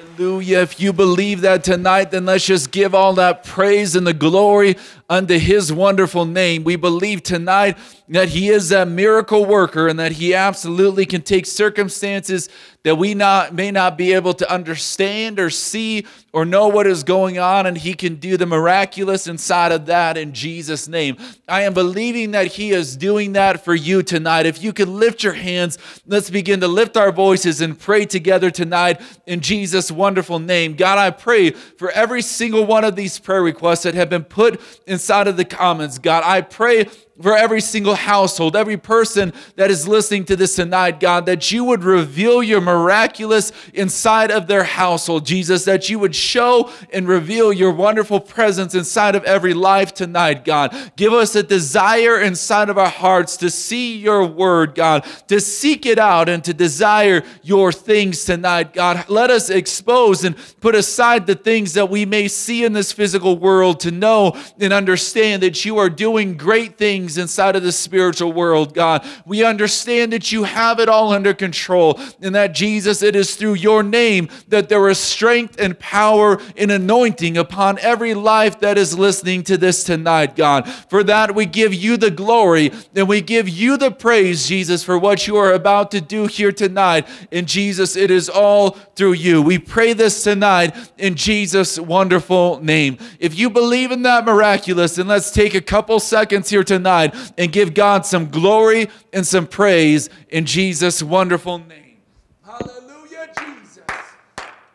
Hallelujah. If you believe that tonight, then let's just give all that praise and the glory unto his wonderful name. We believe tonight that he is a miracle worker and that he absolutely can take circumstances that we not may not be able to understand or see or know what is going on and he can do the miraculous inside of that in Jesus name. I am believing that he is doing that for you tonight. If you could lift your hands, let's begin to lift our voices and pray together tonight in Jesus wonderful name. God, I pray for every single one of these prayer requests that have been put inside of the comments. God, I pray for every single household, every person that is listening to this tonight, God, that you would reveal your miraculous inside of their household, Jesus, that you would show and reveal your wonderful presence inside of every life tonight, God. Give us a desire inside of our hearts to see your word, God, to seek it out and to desire your things tonight, God. Let us expose and put aside the things that we may see in this physical world to know and understand that you are doing great things things inside of the spiritual world, God. We understand that you have it all under control and that, Jesus, it is through your name that there is strength and power and anointing upon every life that is listening to this tonight, God. For that, we give you the glory and we give you the praise, Jesus, for what you are about to do here tonight. And, Jesus, it is all through you. We pray this tonight in Jesus' wonderful name. If you believe in that miraculous, then let's take a couple seconds here tonight and give God some glory and some praise in Jesus' wonderful name. Hallelujah, Jesus.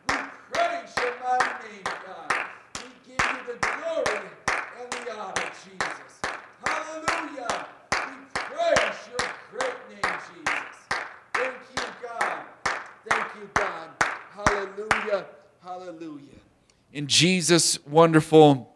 We praise your mighty name, God. We give you the glory and the honor, Jesus. Hallelujah. We praise your great name, Jesus. Thank you, God. Thank you, God. Hallelujah. Hallelujah. In Jesus' wonderful,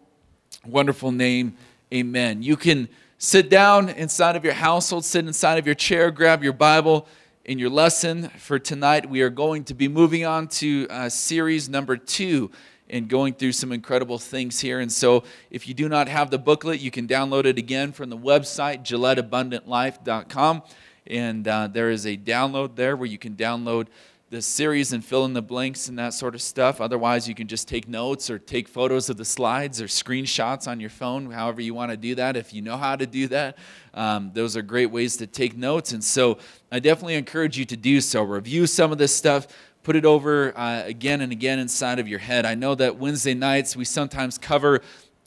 wonderful name, amen. You can Sit down inside of your household, sit inside of your chair, grab your Bible. In your lesson for tonight, we are going to be moving on to uh, series number two and going through some incredible things here. And so, if you do not have the booklet, you can download it again from the website, GilletteAbundantLife.com. And uh, there is a download there where you can download the series and fill in the blanks and that sort of stuff. Otherwise, you can just take notes or take photos of the slides or screenshots on your phone, however you want to do that. If you know how to do that, um, those are great ways to take notes. And so I definitely encourage you to do so. Review some of this stuff. Put it over uh, again and again inside of your head. I know that Wednesday nights we sometimes cover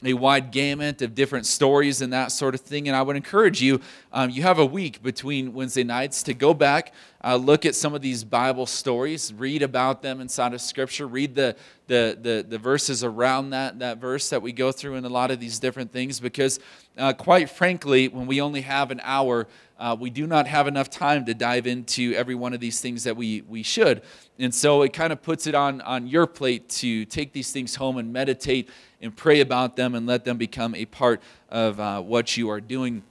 a wide gamut of different stories and that sort of thing. And I would encourage you, um, you have a week between Wednesday nights to go back, uh, look at some of these Bible stories, read about them inside of Scripture, read the, the, the, the verses around that, that verse that we go through in a lot of these different things. Because, uh, quite frankly, when we only have an hour, uh, we do not have enough time to dive into every one of these things that we, we should. And so it kind of puts it on, on your plate to take these things home and meditate and pray about them and let them become a part of uh, what you are doing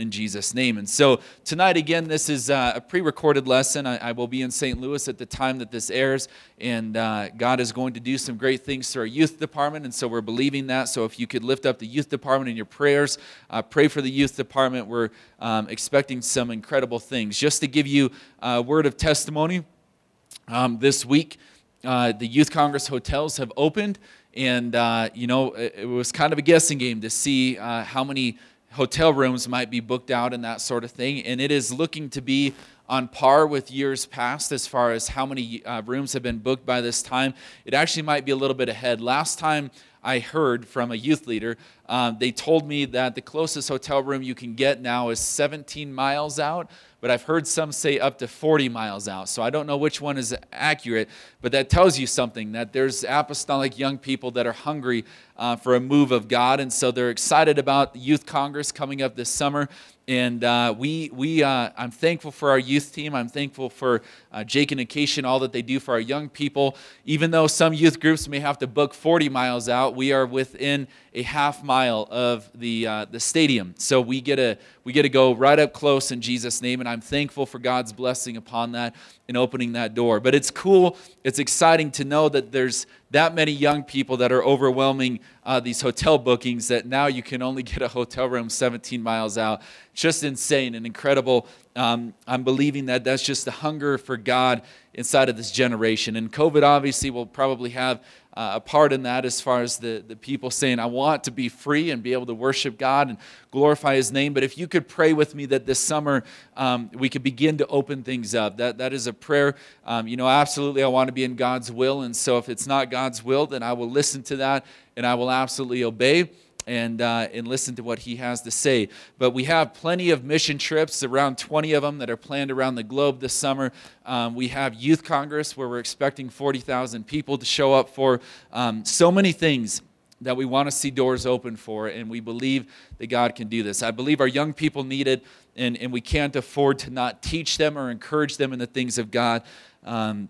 in Jesus' name. And so tonight, again, this is uh, a pre recorded lesson. I, I, will be in St. Louis at the time that this airs, and uh, God is going to do some great things through our youth department. And so we're believing that. So if you could lift up the youth department in your prayers, uh, pray for the youth department. We're um, expecting some incredible things. Just to give you a word of testimony, um, this week, uh, the Youth Congress hotels have opened. And, uh, you know, it, it, was kind of a guessing game to see uh, how many hotel rooms might be booked out and that sort of thing. And it is looking to be on par with years past as far as how many uh, rooms have been booked by this time. It actually might be a little bit ahead. Last time I heard from a youth leader, um, they told me that the closest hotel room you can get now is 17 miles out but I've heard some say up to 40 miles out. So I don't know which one is accurate, but that tells you something that there's apostolic young people that are hungry uh, for a move of God. And so they're excited about the Youth Congress coming up this summer. And uh, we, we, uh, I'm thankful for our youth team. I'm thankful for uh, Jake and Acacia and all that they do for our young people. Even though some youth groups may have to book 40 miles out, we are within a half mile of the, uh, the stadium. So we get, a, we get to go right up close in Jesus' name. And I'm thankful for God's blessing upon that and opening that door. But it's cool, it's exciting to know that there's that many young people that are overwhelming uh, these hotel bookings that now you can only get a hotel room 17 miles out. Just insane and incredible um, I'm believing that that's just the hunger for God inside of this generation. And COVID obviously will probably have uh, a part in that as far as the, the people saying, I want to be free and be able to worship God and glorify His name. But if you could pray with me that this summer um, we could begin to open things up, that, that is a prayer. Um, you know, absolutely, I want to be in God's will. And so if it's not God's will, then I will listen to that and I will absolutely obey and, uh, and listen to what he has to say. But we have plenty of mission trips, around 20 of them that are planned around the globe this summer. Um, we have Youth Congress where we're expecting 40,000 people to show up for um, so many things that we want to see doors open for, and we believe that God can do this. I believe our young people need it, and, and we can't afford to not teach them or encourage them in the things of God. Um,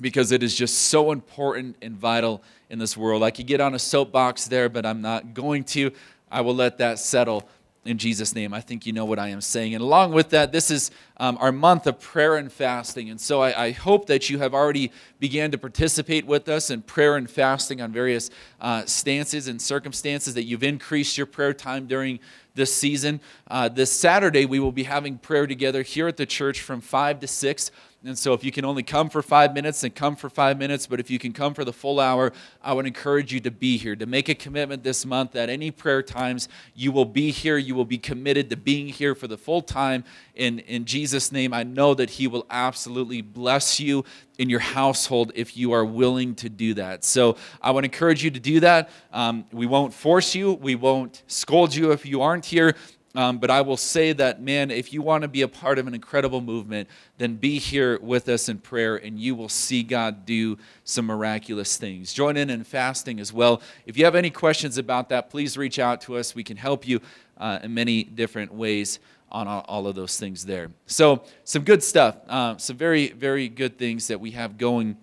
because it is just so important and vital in this world. I could get on a soapbox there, but I'm not going to. I will let that settle in Jesus' name. I think you know what I am saying. And along with that, this is um, our month of prayer and fasting. And so I, I, hope that you have already began to participate with us in prayer and fasting on various uh, stances and circumstances, that you've increased your prayer time during this season. Uh, this Saturday, we will be having prayer together here at the church from 5 to 6. And so, if you can only come for five minutes, then come for five minutes. But if you can come for the full hour, I would encourage you to be here, to make a commitment this month that any prayer times you will be here, you will be committed to being here for the full time. In, in Jesus' name, I know that He will absolutely bless you in your household if you are willing to do that. So, I would encourage you to do that. Um, we won't force you, we won't scold you if you aren't here. Um, but I will say that, man, if you want to be a part of an incredible movement, then be here with us in prayer and you will see God do some miraculous things. Join in in fasting as well. If you have any questions about that, please reach out to us. We can help you uh, in many different ways on all of those things there. So, some good stuff, uh, some very, very good things that we have going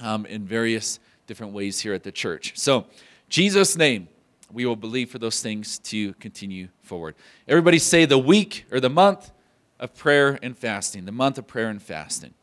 um, in various different ways here at the church. So, Jesus' name we will believe for those things to continue forward. Everybody say the week or the month of prayer and fasting, the month of prayer and fasting.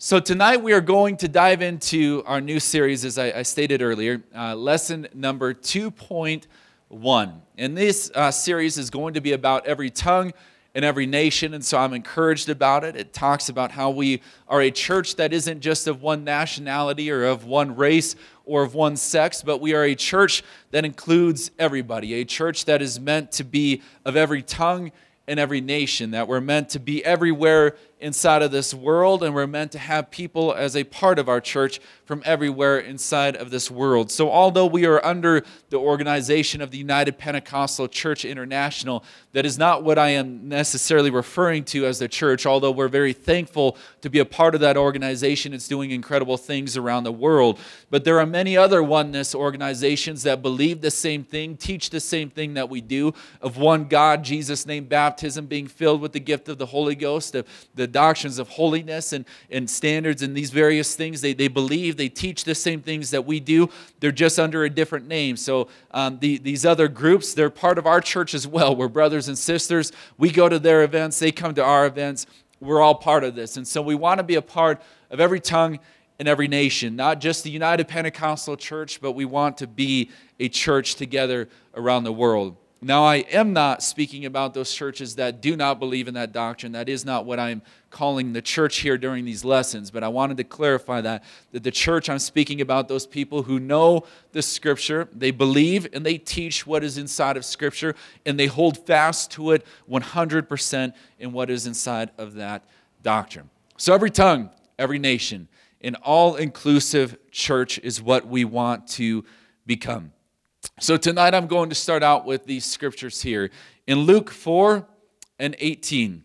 So, tonight we are going to dive into our new series, as I, I stated earlier, uh, lesson number 2.1. And this uh, series is going to be about every tongue and every nation, and so I'm encouraged about it. It talks about how we are a church that isn't just of one nationality or of one race or of one sex, but we are a church that includes everybody, a church that is meant to be of every tongue and every nation, that we're meant to be everywhere inside of this world, and we're meant to have people as a part of our church from everywhere inside of this world. So, although we are under the organization of the United Pentecostal Church International, that is not what I am necessarily referring to as the church, although we're very thankful to be a part of that organization. It's doing incredible things around the world. But there are many other oneness organizations that believe the same thing, teach the same thing that we do of one God, Jesus' name, baptism, being filled with the gift of the Holy Ghost, the, the doctrines of holiness and, and standards and these various things. They, they believe, they teach the same things that we do. They're just under a different name. So um, the, these other groups, they're part of our church as well. We're brothers and sisters. We go to their events, they come to our events. We're all part of this. And so we want to be a part of every tongue in every nation, not just the United Pentecostal Church, but we want to be a church together around the world. Now, I am not speaking about those churches that do not believe in that doctrine. That is not what I'm calling the church here during these lessons, but I wanted to clarify that that the church I'm speaking about those people who know the scripture, they believe and they teach what is inside of scripture and they hold fast to it 100% in what is inside of that doctrine. So every tongue, every nation, an all-inclusive church is what we want to become. So tonight I'm going to start out with these scriptures here. In Luke 4 and 18,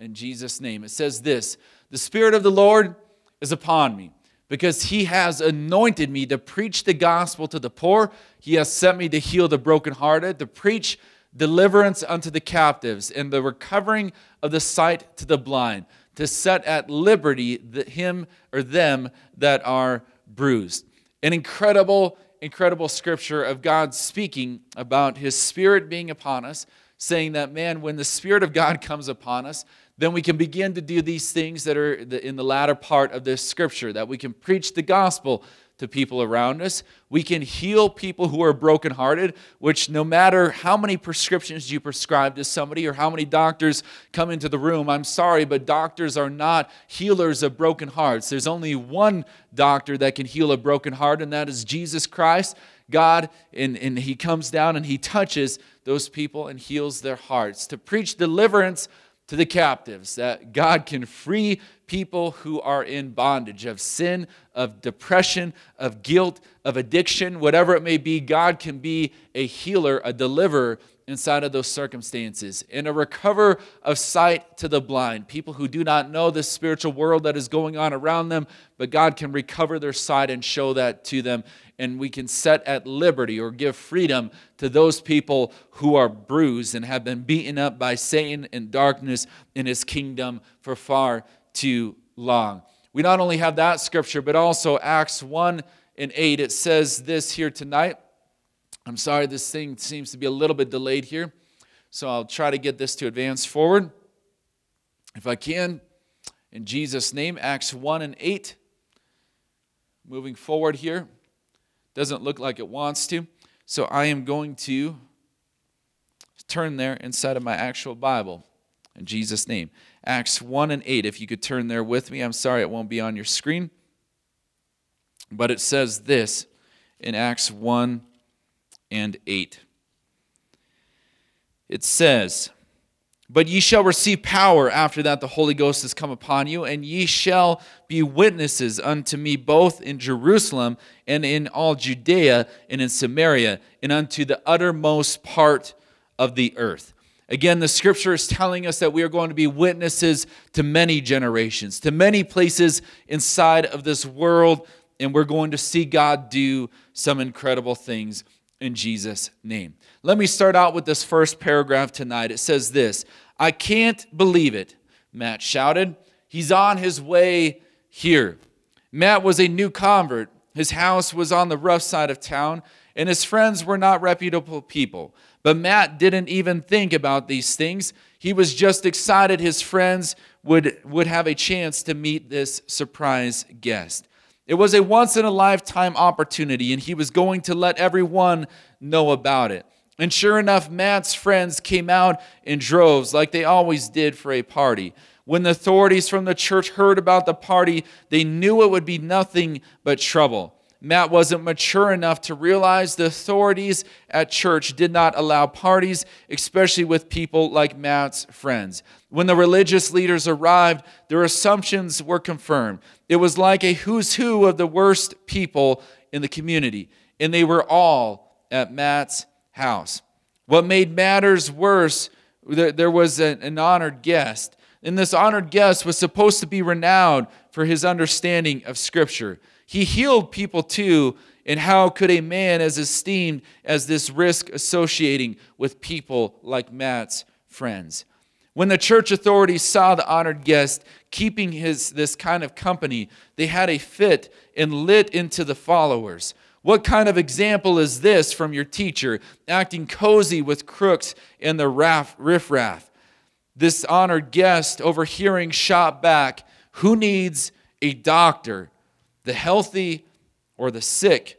in Jesus' name, it says this The Spirit of the Lord is upon me because he has anointed me to preach the gospel to the poor. He has sent me to heal the brokenhearted, to preach deliverance unto the captives, and the recovering of the sight to the blind, to set at liberty the, him or them that are bruised. An incredible incredible scripture of God speaking about his spirit being upon us, saying that, man, when the spirit of God comes upon us, then we can begin to do these things that are in the latter part of this scripture, that we can preach the gospel to people around us. We can heal people who are brokenhearted, which no matter how many prescriptions you prescribe to somebody or how many doctors come into the room, I'm sorry, but doctors are not healers of broken hearts. There's only one doctor that can heal a broken heart, and that is Jesus Christ. God, and, and He comes down and He touches those people and heals their hearts. To preach deliverance to the captives, that God can free people who are in bondage of sin, of depression, of guilt, of addiction, whatever it may be. God can be a healer, a deliverer inside of those circumstances, and a recover of sight to the blind. People who do not know the spiritual world that is going on around them, but God can recover their sight and show that to them. And we can set at liberty or give freedom to those people who are bruised and have been beaten up by Satan and darkness in his kingdom for far too long. We not only have that scripture, but also Acts 1 and 8. It says this here tonight. I'm sorry, this thing seems to be a little bit delayed here. So I'll try to get this to advance forward if I can. In Jesus' name, Acts 1 and 8. Moving forward here. Doesn't look like it wants to. So I am going to turn there inside of my actual Bible. In Jesus' name. Acts 1 and 8. If you could turn there with me. I'm sorry it won't be on your screen. But it says this in Acts 1 and 8. It says, But ye shall receive power after that the Holy Ghost has come upon you, and ye shall be witnesses unto me both in Jerusalem and in all Judea and in Samaria and unto the uttermost part of the earth. Again, the scripture is telling us that we are going to be witnesses to many generations, to many places inside of this world, and we're going to see God do some incredible things in Jesus' name. Let me start out with this first paragraph tonight. It says this I can't believe it, Matt shouted. He's on his way here. Matt was a new convert. His house was on the rough side of town, and his friends were not reputable people. But Matt didn't even think about these things. He was just excited his friends would, would have a chance to meet this surprise guest. It was a once in a lifetime opportunity, and he was going to let everyone know about it. And sure enough, Matt's friends came out in droves, like they always did for a party. When the authorities from the church heard about the party, they knew it would be nothing but trouble. Matt wasn't mature enough to realize the authorities at church did not allow parties, especially with people like Matt's friends. When the religious leaders arrived, their assumptions were confirmed. It was like a who's who of the worst people in the community, and they were all at Matt's house. What made matters worse, there was an honored guest, and this honored guest was supposed to be renowned for his understanding of Scripture. He healed people too, and how could a man as esteemed as this risk associating with people like Matt's friends? When the church authorities saw the honored guest keeping his this kind of company, they had a fit and lit into the followers. What kind of example is this from your teacher, acting cozy with crooks and the raff, riffraff? This honored guest, overhearing, shot back, Who needs a doctor? The healthy or the sick?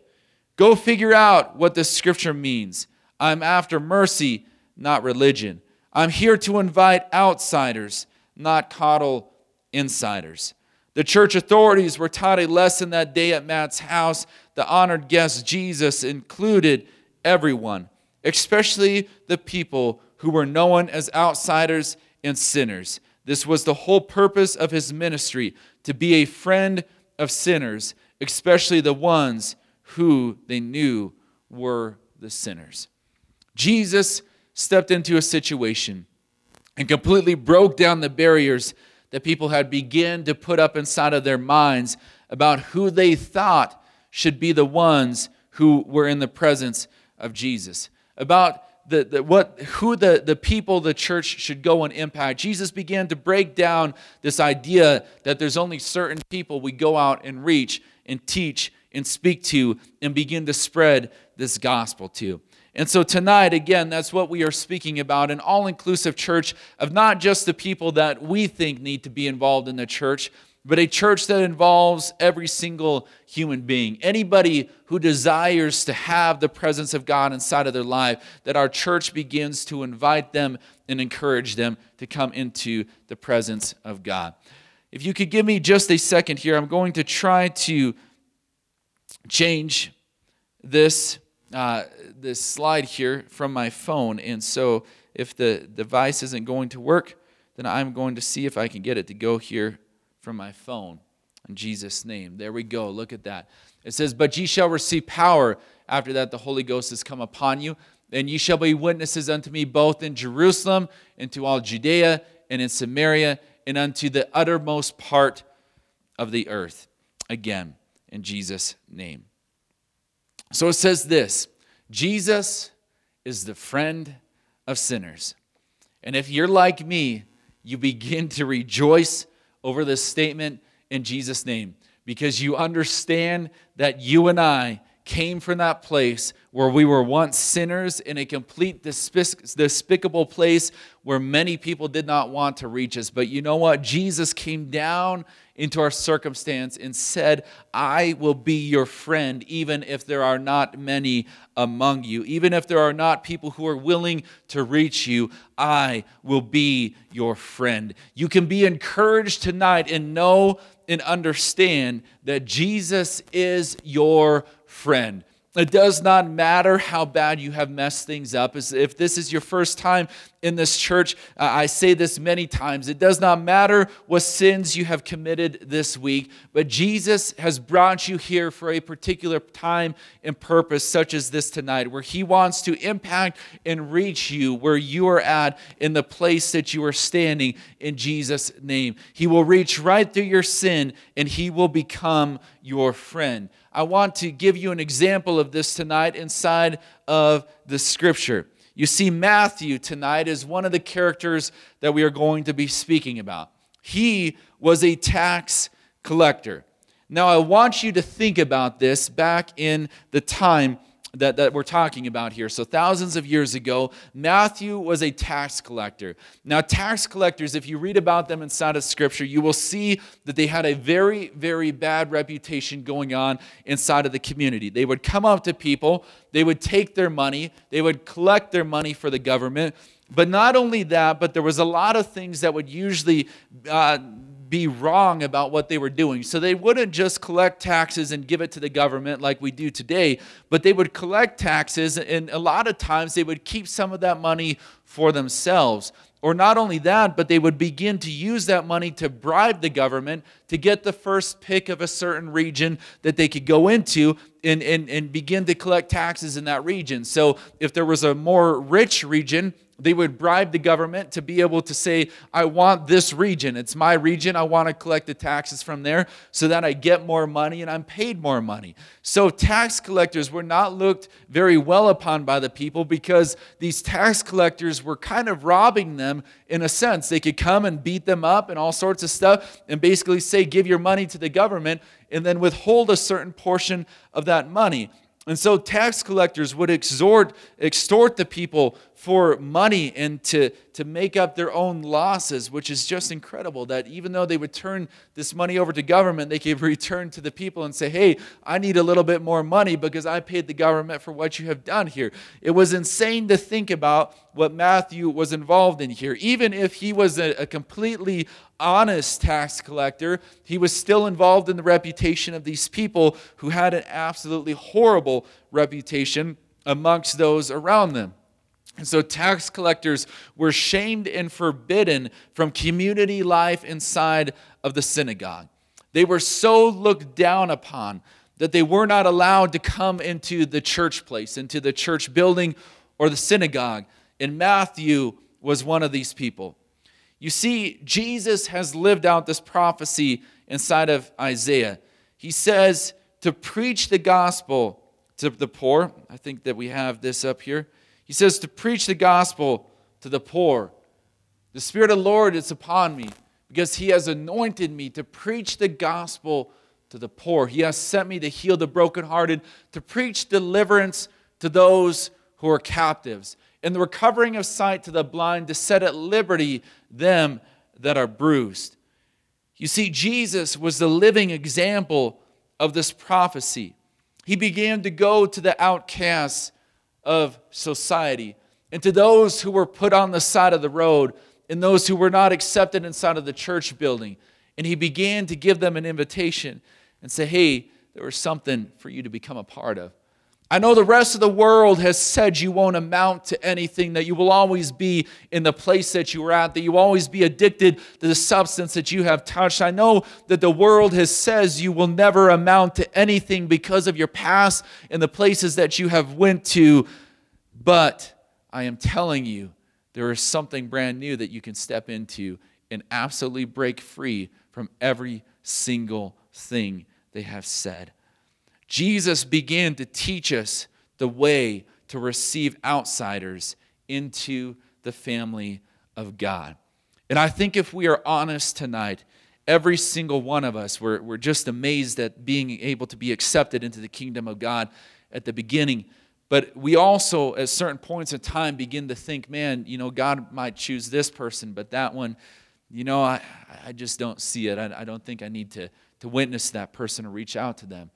Go figure out what this scripture means. I'm after mercy, not religion. I'm here to invite outsiders, not coddle insiders. The church authorities were taught a lesson that day at Matt's house. The honored guest, Jesus, included everyone, especially the people who were known as outsiders and sinners. This was the whole purpose of his ministry to be a friend of sinners, especially the ones who they knew were the sinners. Jesus stepped into a situation and completely broke down the barriers that people had begun to put up inside of their minds about who they thought should be the ones who were in the presence of Jesus. About the, the, what, who the, the people the church should go and impact. Jesus began to break down this idea that there's only certain people we go out and reach and teach and speak to and begin to spread this gospel to. And so tonight, again, that's what we are speaking about an all inclusive church of not just the people that we think need to be involved in the church, but a church that involves every single human being. Anybody who desires to have the presence of God inside of their life, that our church begins to invite them and encourage them to come into the presence of God. If you could give me just a second here, I'm going to try to change this uh, this slide here from my phone, and so if the device isn't going to work, then I'm going to see if I can get it to go here from my phone. In Jesus' name. There we go. Look at that. It says, But ye shall receive power after that the Holy Ghost has come upon you, and ye shall be witnesses unto me both in Jerusalem and to all Judea and in Samaria and unto the uttermost part of the earth. Again, in Jesus' name. So it says this Jesus is the friend of sinners. And if you're like me, you begin to rejoice over this statement in Jesus' name because you understand that you and I came from that place where we were once sinners in a complete despicable place where many people did not want to reach us. But you know what? Jesus came down into our circumstance and said, I will be your friend, even if there are not many among you. Even if there are not people who are willing to reach you, I will be your friend. You can be encouraged tonight and know and understand that Jesus is your friend. It does not matter how bad you have messed things up. If this is your first time in this church, I say this many times. It does not matter what sins you have committed this week, but Jesus has brought you here for a particular time and purpose, such as this tonight, where He wants to impact and reach you where you are at in the place that you are standing in Jesus' name. He will reach right through your sin and He will become your friend. I want to give you an example of this tonight inside of the scripture. You see, Matthew tonight is one of the characters that we are going to be speaking about. He was a tax collector. Now, I want you to think about this back in the time that, that we're talking about here. So, thousands of years ago, Matthew was a tax collector. Now, tax collectors, if you read about them inside of Scripture, you will see that they had a very, very bad reputation going on inside of the community. They would come up to people, they would take their money, they would collect their money for the government. But not only that, but there was a lot of things that would usually uh, be wrong about what they were doing. So they wouldn't just collect taxes and give it to the government like we do today, but they would collect taxes, and a lot of times they would keep some of that money for themselves. Or not only that, but they would begin to use that money to bribe the government to get the first pick of a certain region that they could go into and, and, and begin to collect taxes in that region. So if there was a more rich region, they would bribe the government to be able to say, I want this region. It's my region. I want to collect the taxes from there so that I get more money and I'm paid more money. So, tax collectors were not looked very well upon by the people because these tax collectors were kind of robbing them in a sense. They could come and beat them up and all sorts of stuff and basically say, Give your money to the government and then withhold a certain portion of that money. And so tax collectors would exhort, extort the people for money and to, to make up their own losses, which is just incredible that even though they would turn this money over to government, they could return to the people and say, hey, I need a little bit more money because I paid the government for what you have done here. It was insane to think about what Matthew was involved in here. Even if he was a, a completely honest tax collector, he was still involved in the reputation of these people who had an absolutely horrible reputation amongst those around them. And so tax collectors were shamed and forbidden from community life inside of the synagogue. They were so looked down upon that they were not allowed to come into the church place, into the church building or the synagogue. And Matthew was one of these people. You see, Jesus has lived out this prophecy inside of Isaiah. He says to preach the gospel to the poor. I think that we have this up here. He says to preach the gospel to the poor. The Spirit of the Lord is upon me because He has anointed me to preach the gospel to the poor. He has sent me to heal the brokenhearted, to preach deliverance to those who are captives, and the recovering of sight to the blind, to set at liberty them that are bruised. You see, Jesus was the living example of this prophecy. He began to go to the outcasts of society and to those who were put on the side of the road and those who were not accepted inside of the church building. And he began to give them an invitation and say, Hey, there was something for you to become a part of. I know the rest of the world has said you won't amount to anything, that you will always be in the place that you were at, that you will always be addicted to the substance that you have touched. I know that the world has says you will never amount to anything because of your past and the places that you have went to. But I am telling you, there is something brand new that you can step into and absolutely break free from every single thing they have said. Jesus began to teach us the way to receive outsiders into the family of God. And I think if we are honest tonight, every single one of us, we're, we're just amazed at being able to be accepted into the kingdom of God at the beginning. But we also, at certain points in time, begin to think, man, you know, God might choose this person, but that one, you know, I, I just don't see it. I, I don't think I need to, to witness that person or reach out to them.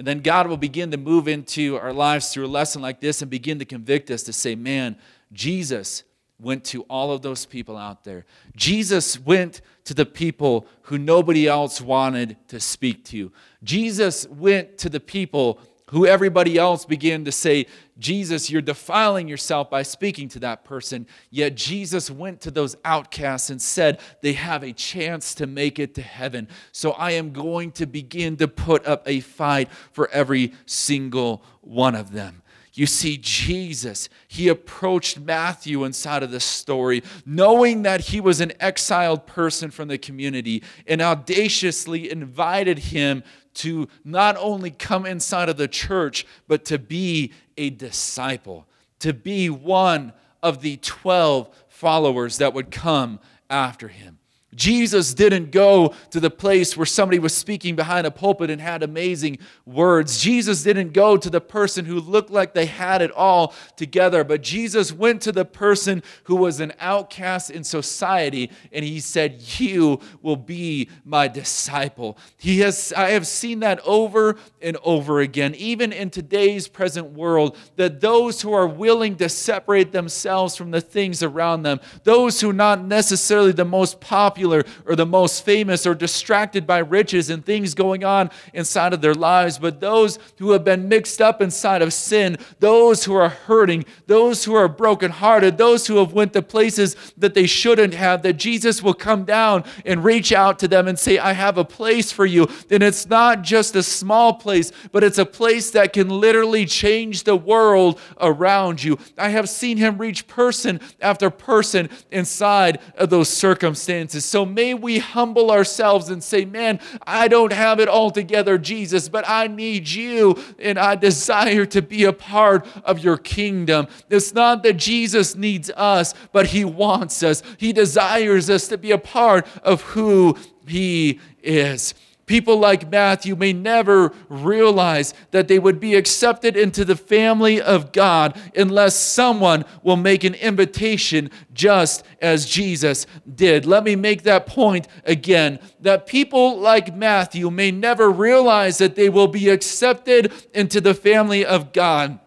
And then God will begin to move into our lives through a lesson like this and begin to convict us to say, man, Jesus went to all of those people out there. Jesus went to the people who nobody else wanted to speak to. Jesus went to the people who everybody else began to say, Jesus, you're defiling yourself by speaking to that person. Yet Jesus went to those outcasts and said, they have a chance to make it to heaven. So I am going to begin to put up a fight for every single one of them. You see, Jesus, he approached Matthew inside of this story, knowing that he was an exiled person from the community, and audaciously invited him to not only come inside of the church, but to be a disciple, to be one of the 12 followers that would come after him. Jesus didn't go to the place where somebody was speaking behind a pulpit and had amazing words. Jesus didn't go to the person who looked like they had it all together, but Jesus went to the person who was an outcast in society and he said, "You will be my disciple." He has I have seen that over and over again, even in today's present world, that those who are willing to separate themselves from the things around them, those who are not necessarily the most popular popular or the most famous or distracted by riches and things going on inside of their lives, but those who have been mixed up inside of sin, those who are hurting, those who are brokenhearted, those who have went to places that they shouldn't have, that Jesus will come down and reach out to them and say, I have a place for you. And it's not just a small place, but it's a place that can literally change the world around you. I have seen him reach person after person inside of those circumstances. So may we humble ourselves and say, Man, I don't have it all together, Jesus, but I need you and I desire to be a part of your kingdom. It's not that Jesus needs us, but he wants us. He desires us to be a part of who he is. People like Matthew may never realize that they would be accepted into the family of God unless someone will make an invitation just as Jesus did. Let me make that point again that people like Matthew may never realize that they will be accepted into the family of God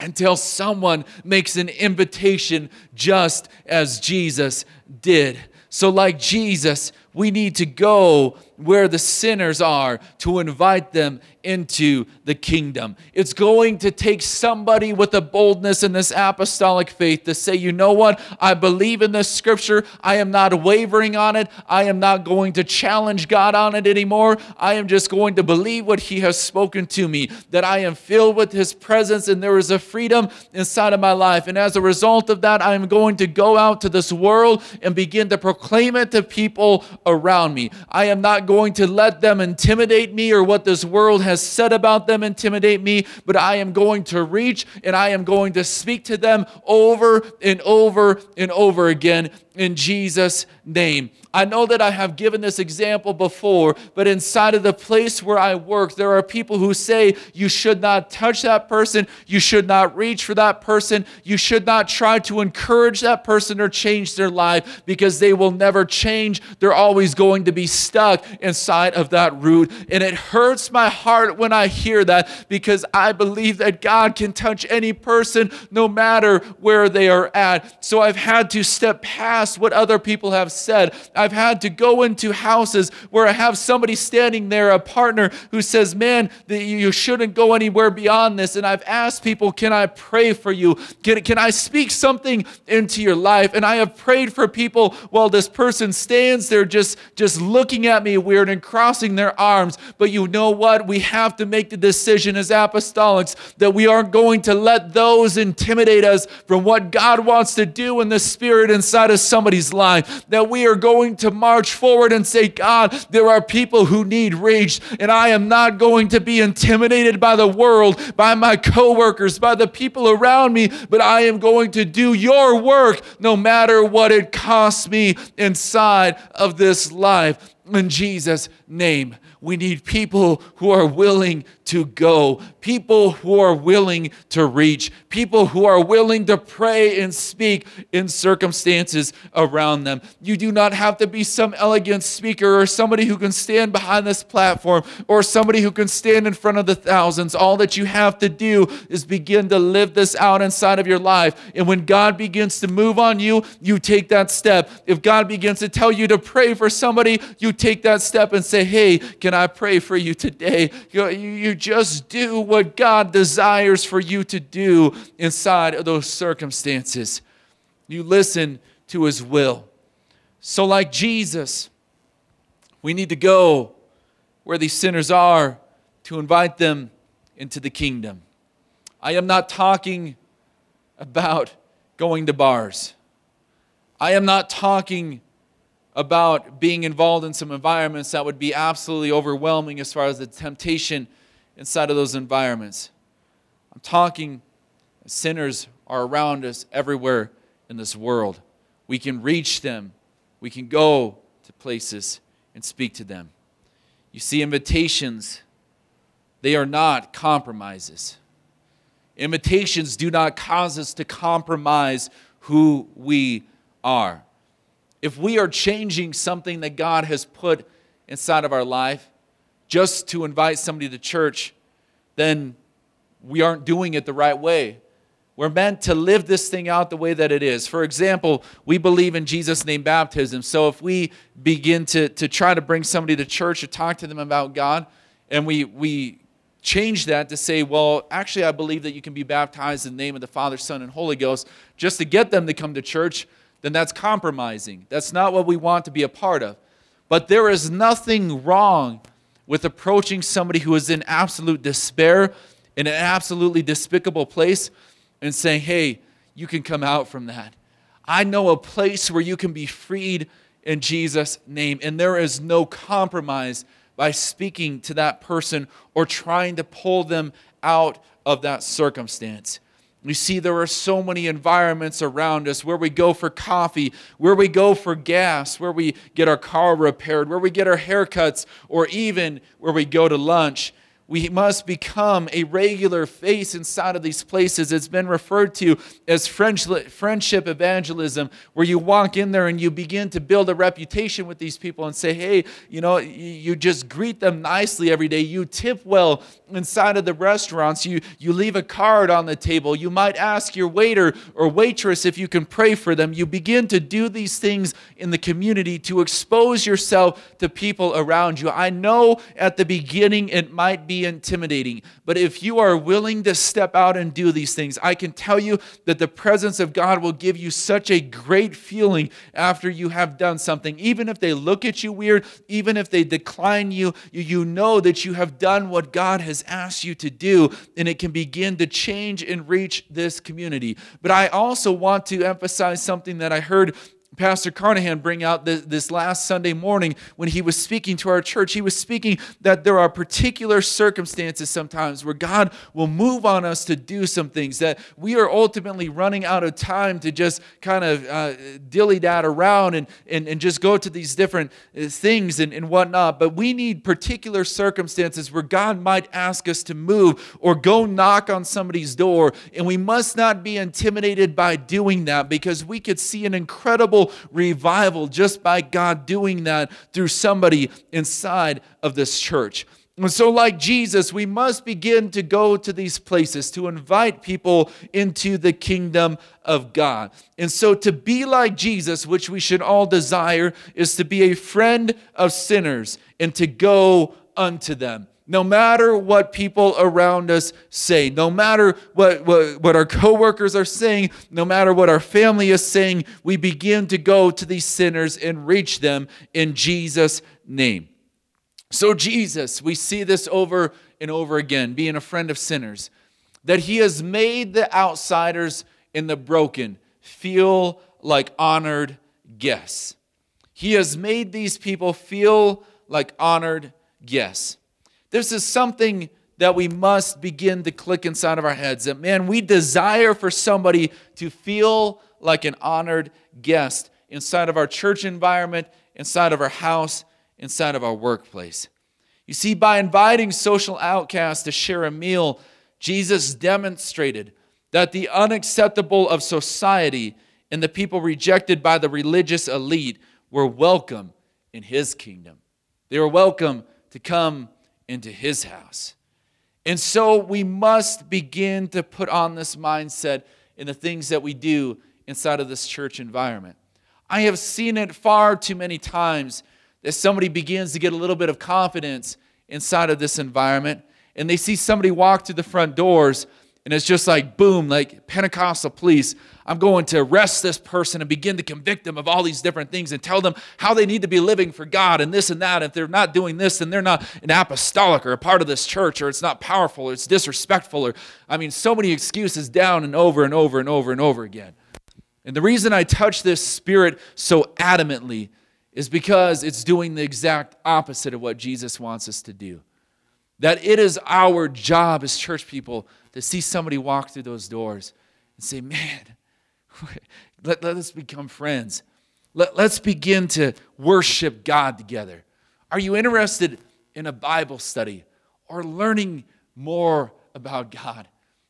until someone makes an invitation just as Jesus did. So, like Jesus, we need to go where the sinners are to invite them into the kingdom. It's going to take somebody with a boldness in this apostolic faith to say, you know what? I believe in this scripture. I am not wavering on it. I am not going to challenge God on it anymore. I am just going to believe what He has spoken to me, that I am filled with His presence and there is a freedom inside of my life. And as a result of that, I am going to go out to this world and begin to proclaim it to people around me. I am not going to let them intimidate me or what this world has said about them intimidate me, but I am going to reach and I am going to speak to them over and over and over again in Jesus' name. I know that I have given this example before, but inside of the place where I work, there are people who say you should not touch that person, you should not reach for that person, you should not try to encourage that person or change their life because they will never change. They're always going to be stuck inside of that root. And it hurts my heart when I hear that because I believe that God can touch any person no matter where they are at. So I've had to step past what other people have said. I've had to go into houses where I have somebody standing there, a partner who says, Man, you shouldn't go anywhere beyond this. And I've asked people, Can I pray for you? Can, can I speak something into your life? And I have prayed for people while this person stands there just, just looking at me weird and crossing their arms. But you know what? We have to make the decision as apostolics that we aren't going to let those intimidate us from what God wants to do in the spirit inside of somebody's life. That we are going to march forward and say, God, there are people who need reached, and I am not going to be intimidated by the world, by my coworkers, by the people around me, but I am going to do your work no matter what it costs me inside of this life. In Jesus' name, we need people who are willing to go, people who are willing to reach, people who are willing to pray and speak in circumstances around them. You do not have to be some elegant speaker or somebody who can stand behind this platform or somebody who can stand in front of the thousands. All that you have to do is begin to live this out inside of your life. And when God begins to move on you, you take that step. If God begins to tell you to pray for somebody, you take that step and say, Hey, can I pray for you today? You, you just do what God desires for you to do inside of those circumstances. You listen to His will. So, like Jesus, we need to go where these sinners are to invite them into the kingdom. I am not talking about going to bars. I am not talking about being involved in some environments that would be absolutely overwhelming as far as the temptation inside of those environments. I'm talking, sinners are around us everywhere in this world. We can reach them, we can go to places and speak to them. You see, invitations, they are not compromises. Invitations do not cause us to compromise who we are. If we are changing something that God has put inside of our life, just to invite somebody to church, then we aren't doing it the right way. We're meant to live this thing out the way that it is. For example, we believe in Jesus' name baptism. So if we begin to, to try to bring somebody to church or talk to them about God, and we, we change that to say, well, actually, I believe that you can be baptized in the name of the Father, Son, and Holy Ghost, just to get them to come to church, then that's compromising. That's not what we want to be a part of. But there is nothing wrong with approaching somebody who is in absolute despair, in an absolutely despicable place, and saying, hey, you can come out from that. I know a place where you can be freed in Jesus' name, and there is no compromise by speaking to that person or trying to pull them out of that circumstance. You see, there are so many environments around us where we go for coffee, where we go for gas, where we get our car repaired, where we get our haircuts, or even where we go to lunch. We must become a regular face inside of these places. It's been referred to as friendship evangelism, where you walk in there and you begin to build a reputation with these people and say, hey, you know, you just greet them nicely every day. You tip well inside of the restaurants. You, you leave a card on the table. You might ask your waiter or waitress if you can pray for them. You begin to do these things in the community to expose yourself to people around you. I know at the beginning it might be intimidating. But if you are willing to step out and do these things, I can tell you that the presence of God will give you such a great feeling after you have done something. Even if they look at you weird, even if they decline you, you know that you have done what God has asked you to do, and it can begin to change and reach this community. But I also want to emphasize something that I heard Pastor Carnahan bring out this, this, last Sunday morning when he was speaking to our church. He was speaking that there are particular circumstances sometimes where God will move on us to do some things, that we are ultimately running out of time to just kind of uh, dilly dad around and, and, and just go to these different uh, things and, and whatnot. But we need particular circumstances where God might ask us to move or go knock on somebody's door. And we must not be intimidated by doing that because we could see an incredible revival just by God doing that through somebody inside of this church. And so, like Jesus, we must begin to go to these places to invite people into the kingdom of God. And so, to be like Jesus, which we should all desire, is to be a friend of sinners and to go unto them no matter what people around us say, no matter what, what, what our coworkers are saying, no matter what our family is saying, we begin to go to these sinners and reach them in Jesus' name. So, Jesus, we see this over and over again, being a friend of sinners, that he has made the outsiders and the broken feel like honored guests. He has made these people feel like honored guests. This is something that we must begin to click inside of our heads that, man, we desire for somebody to feel like an honored guest inside of our church environment, inside of our house, inside of our workplace. You see, by inviting social outcasts to share a meal, Jesus demonstrated that the unacceptable of society and the people rejected by the religious elite were welcome in his kingdom. They were welcome to come into his house. And so we must begin to put on this mindset in the things that we do inside of this church environment. I have seen it far too many times that somebody begins to get a little bit of confidence inside of this environment and they see somebody walk through the front doors and it's just like, boom, like Pentecostal police. I'm going to arrest this person and begin to convict them of all these different things and tell them how they need to be living for God and this and that. If they're not doing this, then they're not an apostolic or a part of this church, or it's not powerful, or it's disrespectful, or I mean, so many excuses down and over and over and over and over again. And the reason I touch this spirit so adamantly is because it's doing the exact opposite of what Jesus wants us to do. That it is our job as church people to see somebody walk through those doors and say, man, let, let us become friends. Let, let's begin to worship God together. Are you interested in a Bible study or learning more about God?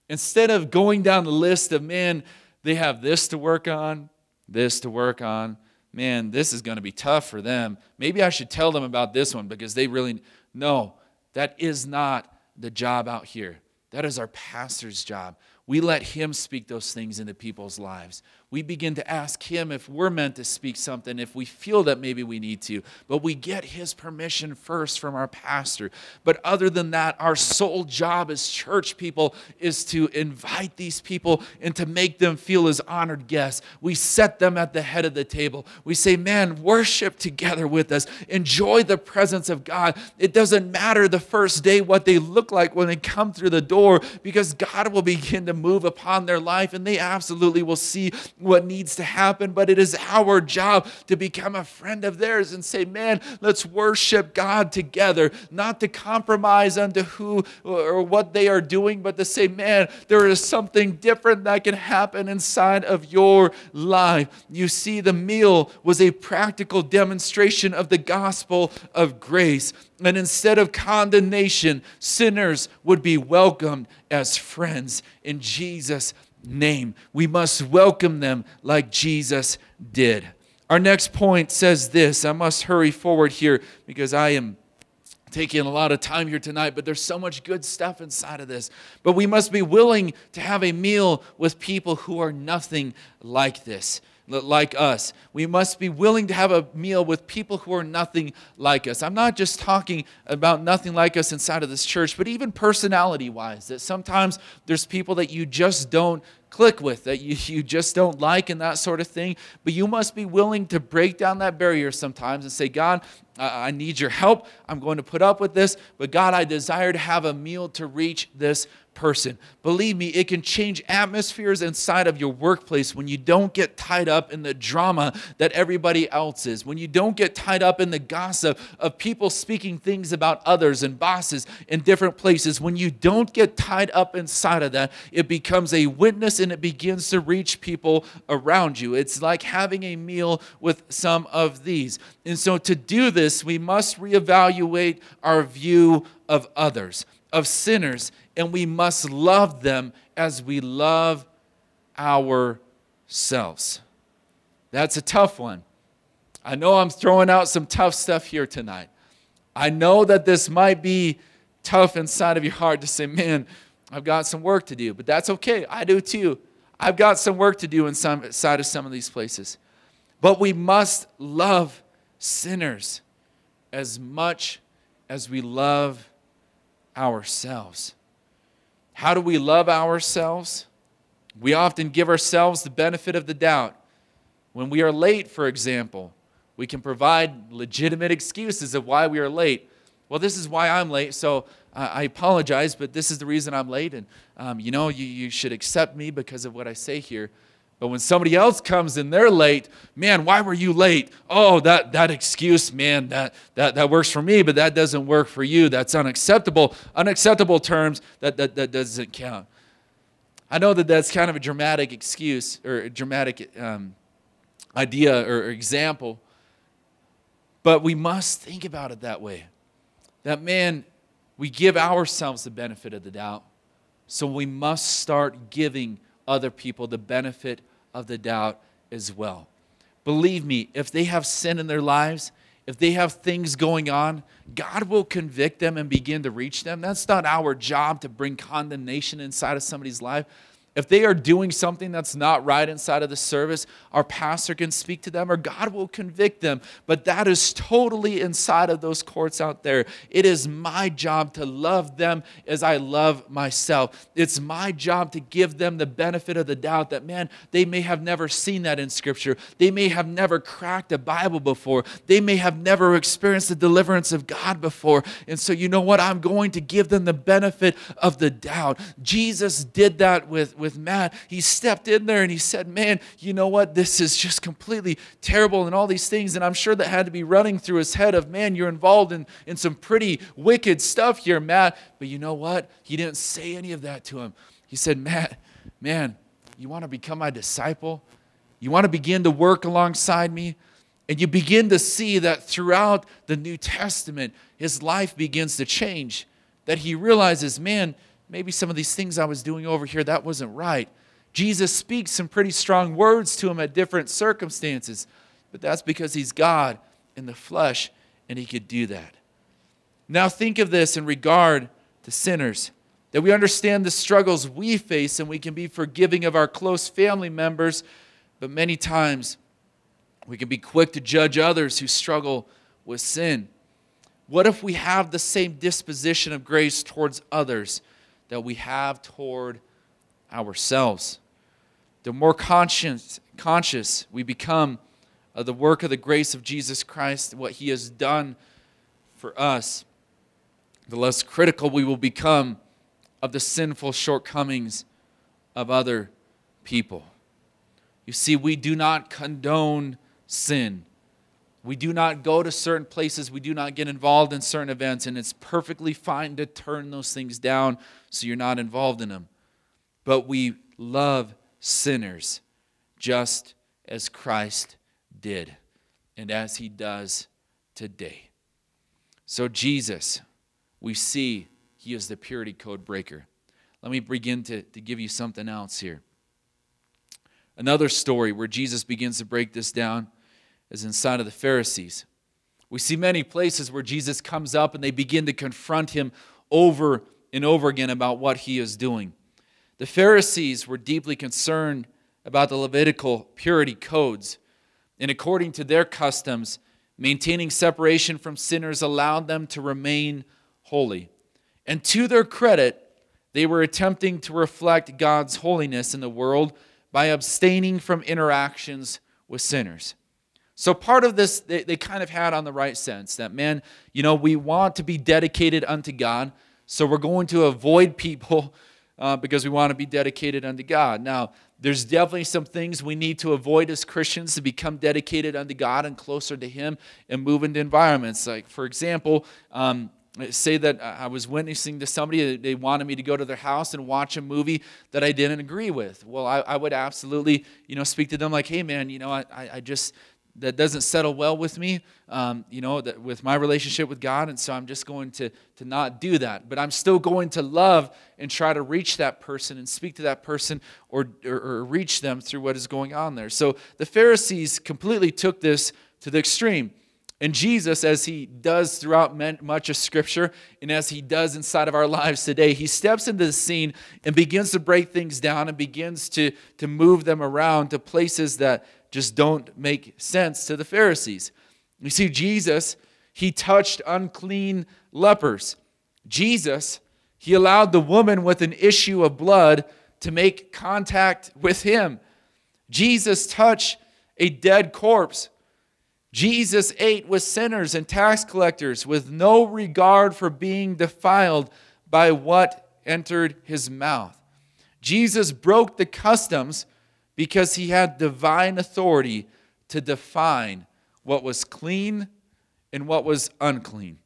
Instead of going down the list of, man, they have this to work on, this to work on, man, this is going to be tough for them. Maybe I should tell them about this one because they really, no, that is not the job out here. That is our pastor's job. We let him speak those things into people's lives we begin to ask Him if we're meant to speak something, if we feel that maybe we need to. But we get His permission first from our pastor. But other than that, our sole job as church people is to invite these people and to make them feel as honored guests. We set them at the head of the table. We say, man, worship together with us, enjoy the presence of God. It doesn't matter the first day what they look like when they come through the door because God will begin to move upon their life and they absolutely will see what needs to happen, but it is our job to become a friend of theirs and say, man, let's worship God together, not to compromise unto who or what they are doing, but to say, man, there is something different that can happen inside of your life. You see, the meal was a practical demonstration of the gospel of grace. And instead of condemnation, sinners would be welcomed as friends in Jesus' name. We must welcome them like Jesus did. Our next point says this. I must hurry forward here because I am taking a lot of time here tonight, but there's so much good stuff inside of this. But we must be willing to have a meal with people who are nothing like this like us. We must be willing to have a meal with people who are nothing like us. I'm not just talking about nothing like us inside of this church, but even personality wise, that sometimes there's people that you just don't click with, that you, you just don't like, and that sort of thing. But you must be willing to break down that barrier sometimes and say, God, I, need your help. I'm going to put up with this. But God, I desire to have a meal to reach this person. Believe me, it can change atmospheres inside of your workplace when you don't get tied up in the drama that everybody else is, when you don't get tied up in the gossip of people speaking things about others and bosses in different places. When you don't get tied up inside of that, it becomes a witness and it begins to reach people around you. It's like having a meal with some of these. And so to do this, we must reevaluate our view of others, of sinners and we must love them as we love ourselves. That's a tough one. I know I'm throwing out some tough stuff here tonight. I know that this might be tough inside of your heart to say, man, I've got some work to do, but that's okay. I do too. I've got some work to do inside of some of these places. But we must love sinners as much as we love ourselves. How do we love ourselves? We often give ourselves the benefit of the doubt. When we are late, for example, we can provide legitimate excuses of why we are late. Well, this is why I'm late, so uh, I apologize, but this is the reason I'm late. And, um, you know, you, you should accept me because of what I say here. But when somebody else comes and they're late, man, why were you late? Oh, that, that excuse, man, that, that, that works for me, but that doesn't work for you. That's unacceptable. Unacceptable terms, that, that, that doesn't count. I know that that's kind of a dramatic excuse or a dramatic um, idea or example, but we must think about it that way. That, man, we give ourselves the benefit of the doubt, so we must start giving other people the benefit of the doubt as well. Believe me, if they have sin in their lives, if they have things going on, God will convict them and begin to reach them. That's not our job to bring condemnation inside of somebody's life. If they are doing something that's not right inside of the service, our pastor can speak to them or God will convict them. But that is totally inside of those courts out there. It is my job to love them as I love myself. It's my job to give them the benefit of the doubt that, man, they may have never seen that in Scripture. They may have never cracked a Bible before. They may have never experienced the deliverance of God before. And so, you know what? I'm going to give them the benefit of the doubt. Jesus did that with with Matt, he stepped in there and he said, Man, you know what? This is just completely terrible and all these things. And I'm sure that had to be running through his head of, Man, you're involved in, in some pretty wicked stuff here, Matt. But you know what? He didn't say any of that to him. He said, Matt, man, you want to become my disciple? You want to begin to work alongside me? And you begin to see that throughout the New Testament, his life begins to change. That he realizes, man, maybe some of these things I was doing over here, that wasn't right. Jesus speaks some pretty strong words to him at different circumstances, but that's because he's God in the flesh and he could do that. Now, think of this in regard to sinners that we understand the struggles we face and we can be forgiving of our close family members, but many times we can be quick to judge others who struggle with sin. What if we have the same disposition of grace towards others? That we have toward ourselves. The more conscious, conscious we become of the work of the grace of Jesus Christ, what he has done for us, the less critical we will become of the sinful shortcomings of other people. You see, we do not condone sin. We do not go to certain places. We do not get involved in certain events, and it's perfectly fine to turn those things down so you're not involved in them. But we love sinners just as Christ did and as he does today. So, Jesus, we see he is the purity code breaker. Let me begin to, to give you something else here. Another story where Jesus begins to break this down is inside of the Pharisees. We see many places where Jesus comes up and they begin to confront him over and over again about what he is doing. The Pharisees were deeply concerned about the Levitical purity codes, and according to their customs, maintaining separation from sinners allowed them to remain holy. And to their credit, they were attempting to reflect God's holiness in the world by abstaining from interactions with sinners. So part of this, they, they kind of had on the right sense that, man, you know, we want to be dedicated unto God, so we're going to avoid people uh, because we want to be dedicated unto God. Now, there's definitely some things we need to avoid as Christians to become dedicated unto God and closer to Him and move into environments. Like, for example, um, say that I was witnessing to somebody, they wanted me to go to their house and watch a movie that I didn't agree with. Well, I, I would absolutely, you know, speak to them like, hey, man, you know, I, I just, that doesn't settle well with me, um, you know, that with my relationship with God, and so I'm just going to to not do that. But I'm still going to love and try to reach that person and speak to that person or, or, or reach them through what is going on there. So the Pharisees completely took this to the extreme. And Jesus, as he does throughout much of Scripture and as he does inside of our lives today, he steps into the scene and begins to break things down and begins to, to move them around to places that just don't make sense to the Pharisees. You see, Jesus, he touched unclean lepers. Jesus, he allowed the woman with an issue of blood to make contact with him. Jesus touched a dead corpse. Jesus ate with sinners and tax collectors with no regard for being defiled by what entered his mouth. Jesus broke the customs because he had divine authority to define what was clean and what was unclean.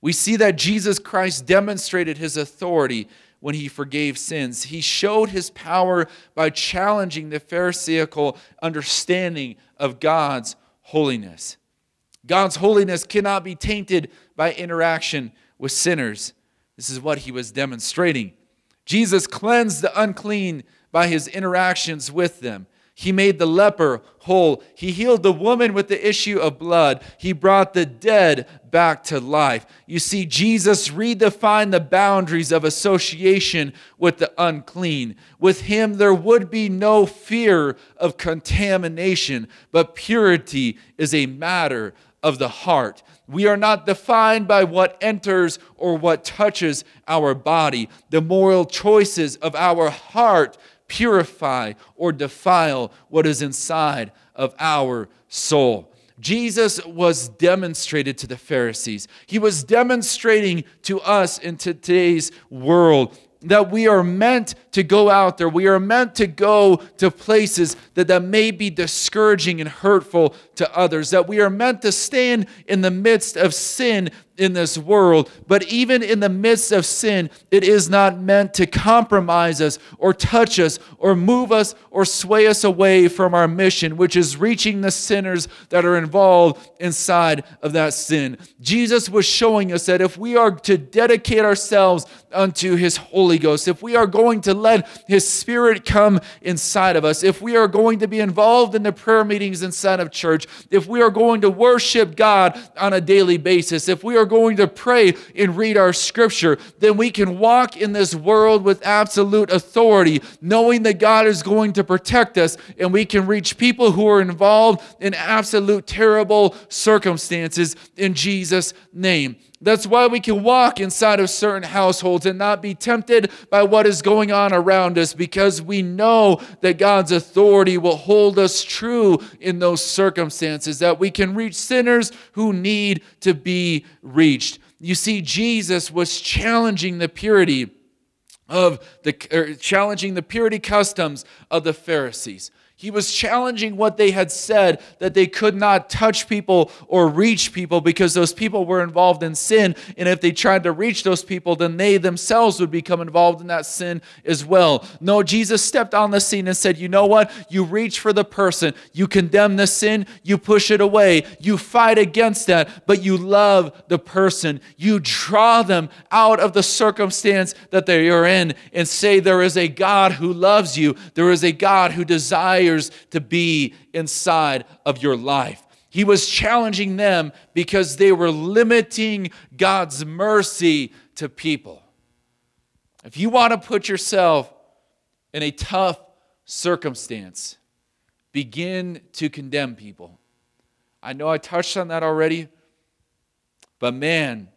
We see that Jesus Christ demonstrated his authority when he forgave sins. He showed his power by challenging the Pharisaical understanding of God's holiness. God's holiness cannot be tainted by interaction with sinners. This is what he was demonstrating. Jesus cleansed the unclean by his interactions with them. He made the leper whole. He healed the woman with the issue of blood. He brought the dead back to life. You see, Jesus redefined the boundaries of association with the unclean. With him, there would be no fear of contamination, but purity is a matter of the heart. We are not defined by what enters or what touches our body. The moral choices of our heart purify or defile what is inside of our soul. Jesus was demonstrated to the Pharisees. He was demonstrating to us in today's world that we are meant to go out there. We are meant to go to places that, that may be discouraging and hurtful to others, that we are meant to stand in the midst of sin in this world. But even in the midst of sin, it is not meant to compromise us or touch us or move us or sway us away from our mission, which is reaching the sinners that are involved inside of that sin. Jesus was showing us that if we are to dedicate ourselves unto His Holy Ghost, if we are going to let His Spirit come inside of us, if we are going to be involved in the prayer meetings inside of church, if we are going to worship God on a daily basis, if we are going to pray and read our scripture, then we can walk in this world with absolute authority, knowing that God is going to protect us and we can reach people who are involved in absolute terrible circumstances in Jesus' name. That's why we can walk inside of certain households and not be tempted by what is going on around us because we know that God's authority will hold us true in those circumstances, that we can reach sinners who need to be reached. You see, Jesus was challenging the purity of the challenging the purity customs of the Pharisees. He was challenging what they had said that they could not touch people or reach people because those people were involved in sin. And if they tried to reach those people, then they themselves would become involved in that sin as well. No, Jesus stepped on the scene and said, You know what? You reach for the person, you condemn the sin, you push it away, you fight against that, but you love the person. You draw them out of the circumstance that they are in and say, There is a God who loves you, there is a God who desires desires to be inside of your life. He was challenging them because they were limiting God's mercy to people. If you want to put yourself in a tough circumstance, begin to condemn people. I know I touched on that already, but man,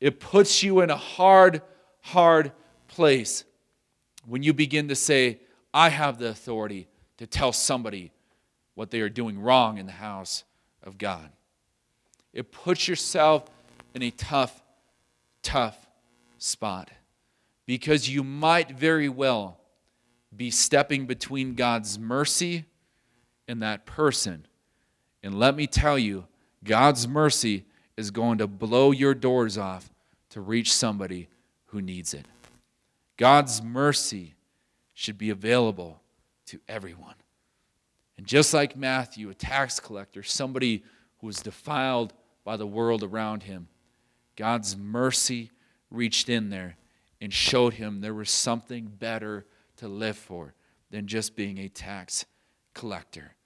it puts you in a hard, hard place when you begin to say, I have the authority to tell somebody what they are doing wrong in the house of God. It puts yourself in a tough, tough spot because you might very well be stepping between God's mercy and that person. And let me tell you, God's mercy is going to blow your doors off to reach somebody who needs it. God's mercy should be available to everyone. And just like Matthew, a tax collector, somebody who was defiled by the world around him, God's mercy reached in there and showed him there was something better to live for than just being a tax collector.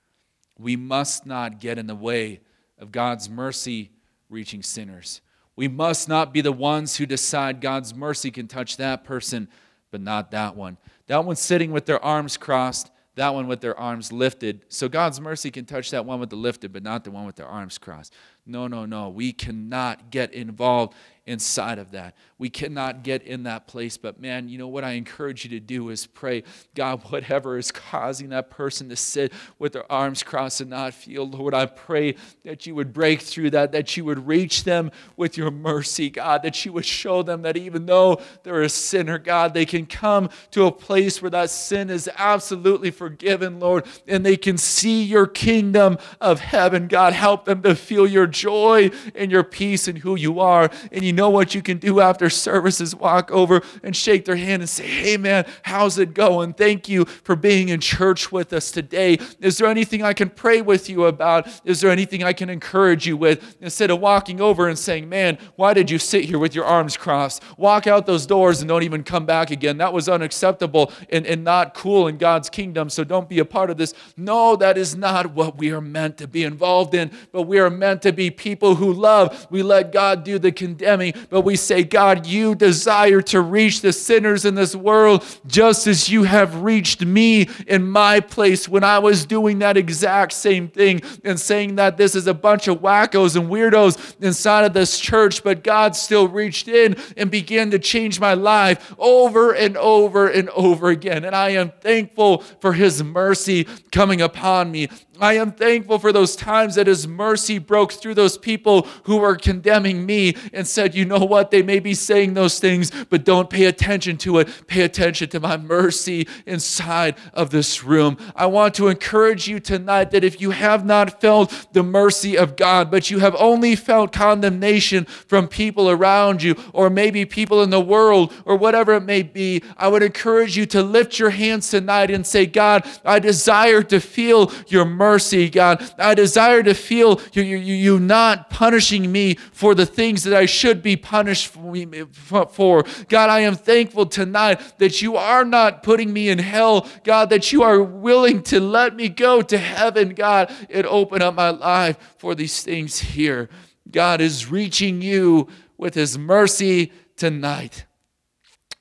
We must not get in the way of God's mercy reaching sinners. We must not be the ones who decide God's mercy can touch that person, but not that one. That one sitting with their arms crossed, that one with their arms lifted. So God's mercy can touch that one with the lifted, but not the one with their arms crossed. No, no, no. We cannot get involved inside of that. We cannot get in that place. But man, you know what I encourage you to do is pray, God, whatever is causing that person to sit with their arms crossed and not feel, Lord, I pray that you would break through that, that you would reach them with your mercy, God, that you would show them that even though they're a sinner, God, they can come to a place where that sin is absolutely forgiven, Lord, and they can see your kingdom of heaven. God, help them to feel your joy and your peace and who you are. And you know what you can do after services? Walk over and shake their hand and say, Hey, man, how's it going? Thank you for being in church with us today. Is there anything I can pray with you about? Is there anything I can encourage you with? Instead of walking over and saying, Man, why did you sit here with your arms crossed? Walk out those doors and don't even come back again. That was unacceptable and, and not cool in God's kingdom, so don't be a part of this. No, that is not what we are meant to be involved in, but we are meant to be people who love. We let God do the condemning, but we say, God, you desire to reach the sinners in this world just as you have reached me in my place when I was doing that exact same thing and saying that this is a bunch of wackos and weirdos inside of this church, but God still reached in and began to change my life over and over and over again. And I am thankful for his mercy coming upon me. I am thankful for those times that His mercy broke through those people who were condemning me and said, You know what? They may be saying those things, but don't pay attention to it. Pay attention to my mercy inside of this room. I want to encourage you tonight that if you have not felt the mercy of God, but you have only felt condemnation from people around you, or maybe people in the world, or whatever it may be, I would encourage you to lift your hands tonight and say, God, I desire to feel your mercy mercy, God. I desire to feel you, you, you not punishing me for the things that I should be punished for. God, I am thankful tonight that you are not putting me in hell, God, that you are willing to let me go to heaven, God, and open up my life for these things here. God is reaching you with his mercy tonight.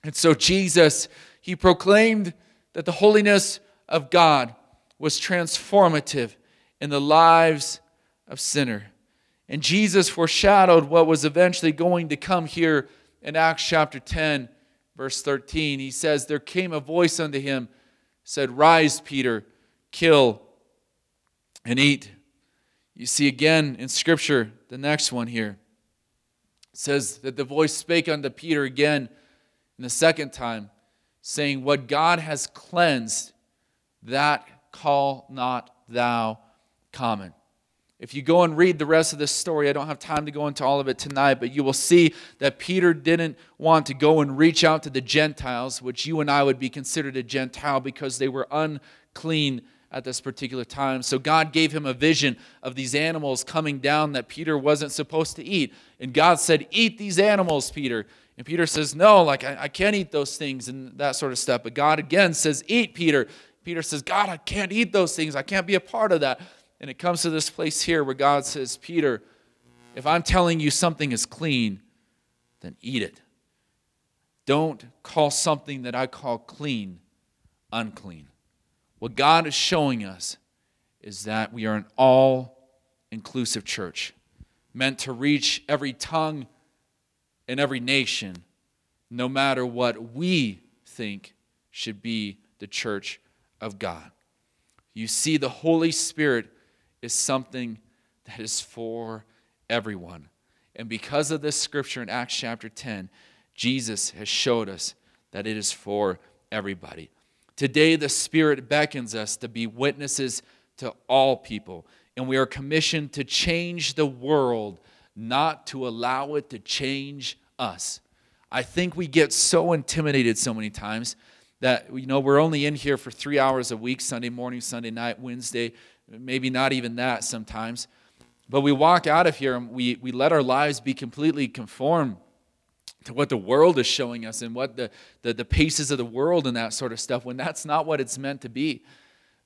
And so, Jesus, he proclaimed that the holiness of God was transformative in the lives of sinner. And Jesus foreshadowed what was eventually going to come here in Acts chapter 10, verse 13. He says, There came a voice unto him, said, Rise, Peter, kill and eat. You see again in Scripture, the next one here says that the voice spake unto Peter again in the second time, saying, What God has cleansed, that call not thou common. If you go and read the rest of this story, I don't have time to go into all of it tonight, but you will see that Peter didn't want to go and reach out to the Gentiles, which you and I would be considered a Gentile because they were unclean at this particular time. So God gave him a vision of these animals coming down that Peter wasn't supposed to eat. And God said, Eat these animals, Peter. And Peter says, No, like I, I can't eat those things and that sort of stuff. But God again says, Eat, Peter. Peter says, God, I can't eat those things. I can't be a part of that. And it comes to this place here where God says, Peter, if I'm telling you something is clean, then eat it. Don't call something that I call clean unclean. What God is showing us is that we are an all inclusive church, meant to reach every tongue and every nation, no matter what we think should be the church of God. You see, the Holy Spirit is something that is for everyone. And because of this scripture in Acts chapter 10, Jesus has showed us that it is for everybody. Today, the Spirit beckons us to be witnesses to all people, and we are commissioned to change the world, not to allow it to change us. I think we get so intimidated so many times that you know we're only in here for three hours a week sunday morning sunday night wednesday maybe not even that sometimes. But we walk out of here and we, we let our lives be completely conformed to what the world is showing us and what the, the, the paces of the world and that sort of stuff when that's not what it's meant to be.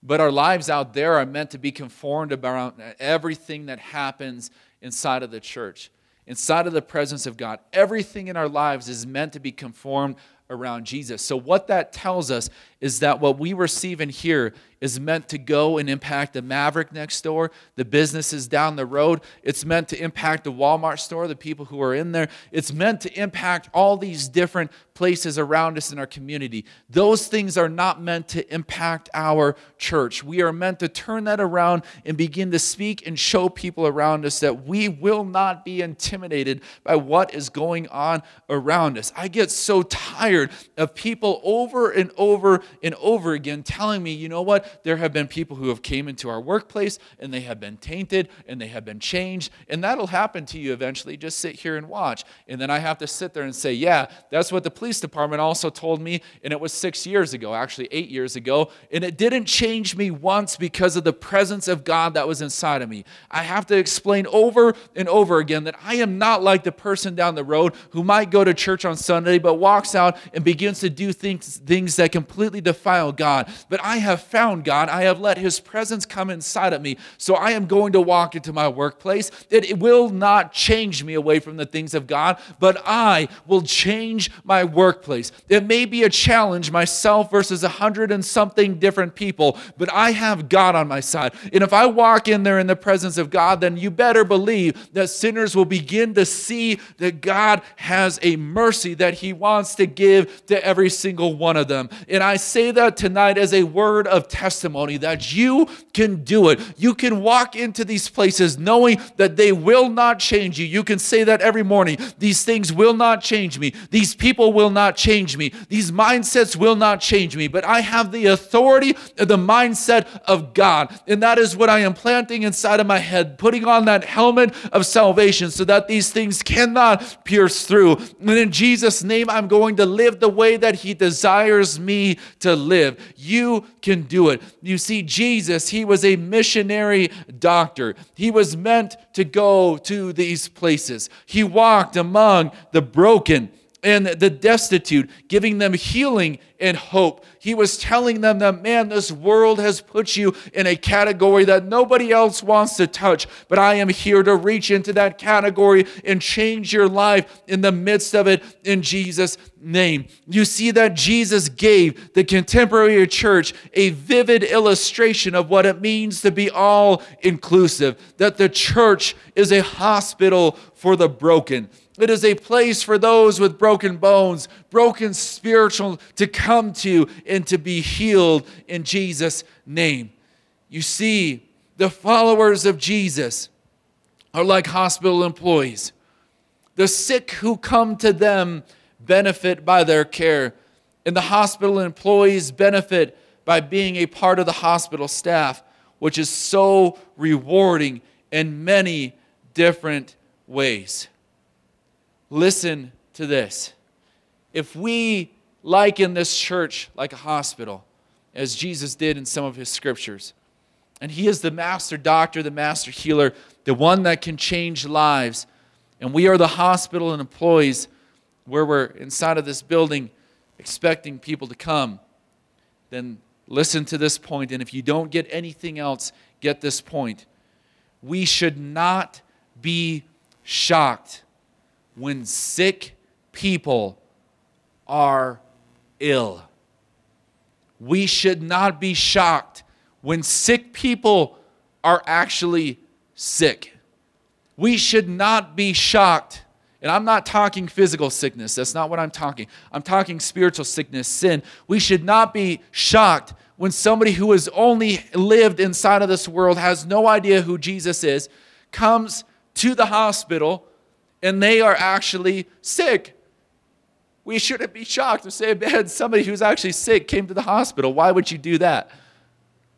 But our lives out there are meant to be conformed about everything that happens inside of the church inside of the presence of god. Everything in our lives is meant to be conformed around Jesus. So, what that tells us is that what we receive in here is meant to go and impact the Maverik next door, the businesses down the road. It's meant to impact the Walmart store, the people who are in there. It's meant to impact all these different places around us in our community. Those things are not meant to impact our church. We are meant to turn that around and begin to speak and show people around us that we will not be intimidated by what is going on around us. I get so tired of people over and over and over again telling me, you know what? There have been people who have came into our workplace and they have been tainted and they have been changed. And that'll happen to you eventually. Just sit here and watch. And then I have to sit there and say, yeah, that's what the police department also told me. And it was six years ago, actually eight years ago. And it didn't change me once because of the presence of God that was inside of me. I have to explain over and over again that I am not like the person down the road who might go to church on Sunday but walks out and begins to do things, things that completely defile God. But I have found God. I have let His presence come inside of me. So I am going to walk into my workplace. It will not change me away from the things of God, but I will change my workplace. It may be a challenge, myself versus a hundred and something different people, but I have God on my side. And if I walk in there in the presence of God, then you better believe that sinners will begin to see that God has a mercy that He wants to give to every single one of them. And I say that tonight as a word of testimony that you can do it. You can walk into these places knowing that they will not change you. You can say that every morning. These things will not change me. These people will not change me. These mindsets will not change me. But I have the authority of the mindset of God. And that is what I am planting inside of my head, putting on that helmet of salvation so that these things cannot pierce through. And in Jesus' name, I'm going to live the way that He desires me to live. You can do it. You see, Jesus, He was a missionary doctor. He was meant to go to these places. He walked among the broken and the destitute, giving them healing and hope. He was telling them that, man, this world has put you in a category that nobody else wants to touch, but I am here to reach into that category and change your life in the midst of it in Jesus' name. You see that Jesus gave the contemporary church a vivid illustration of what it means to be all inclusive, that the church is a hospital for the broken it is a place for those with broken bones, broken spiritual to come to and to be healed in Jesus' name. You see, the followers of Jesus are like hospital employees. The sick who come to them benefit by their care, and the hospital employees benefit by being a part of the hospital staff, which is so rewarding in many different ways. Listen to this. If we liken this church like a hospital, as Jesus did in some of his scriptures, and he is the master doctor, the master healer, the one that can change lives, and we are the hospital and employees where we're inside of this building expecting people to come, then listen to this point. and if you don't get anything else, get this point. We should not be shocked when sick people are ill. We should not be shocked when sick people are actually sick. We should not be shocked And I'm not talking physical sickness. That's not what I'm talking. I'm talking spiritual sickness, sin. We should not be shocked when somebody who has only lived inside of this world, has no idea who Jesus is, comes to the hospital and they are actually sick. We shouldn't be shocked to say, man, somebody who's actually sick came to the hospital. Why would you do that?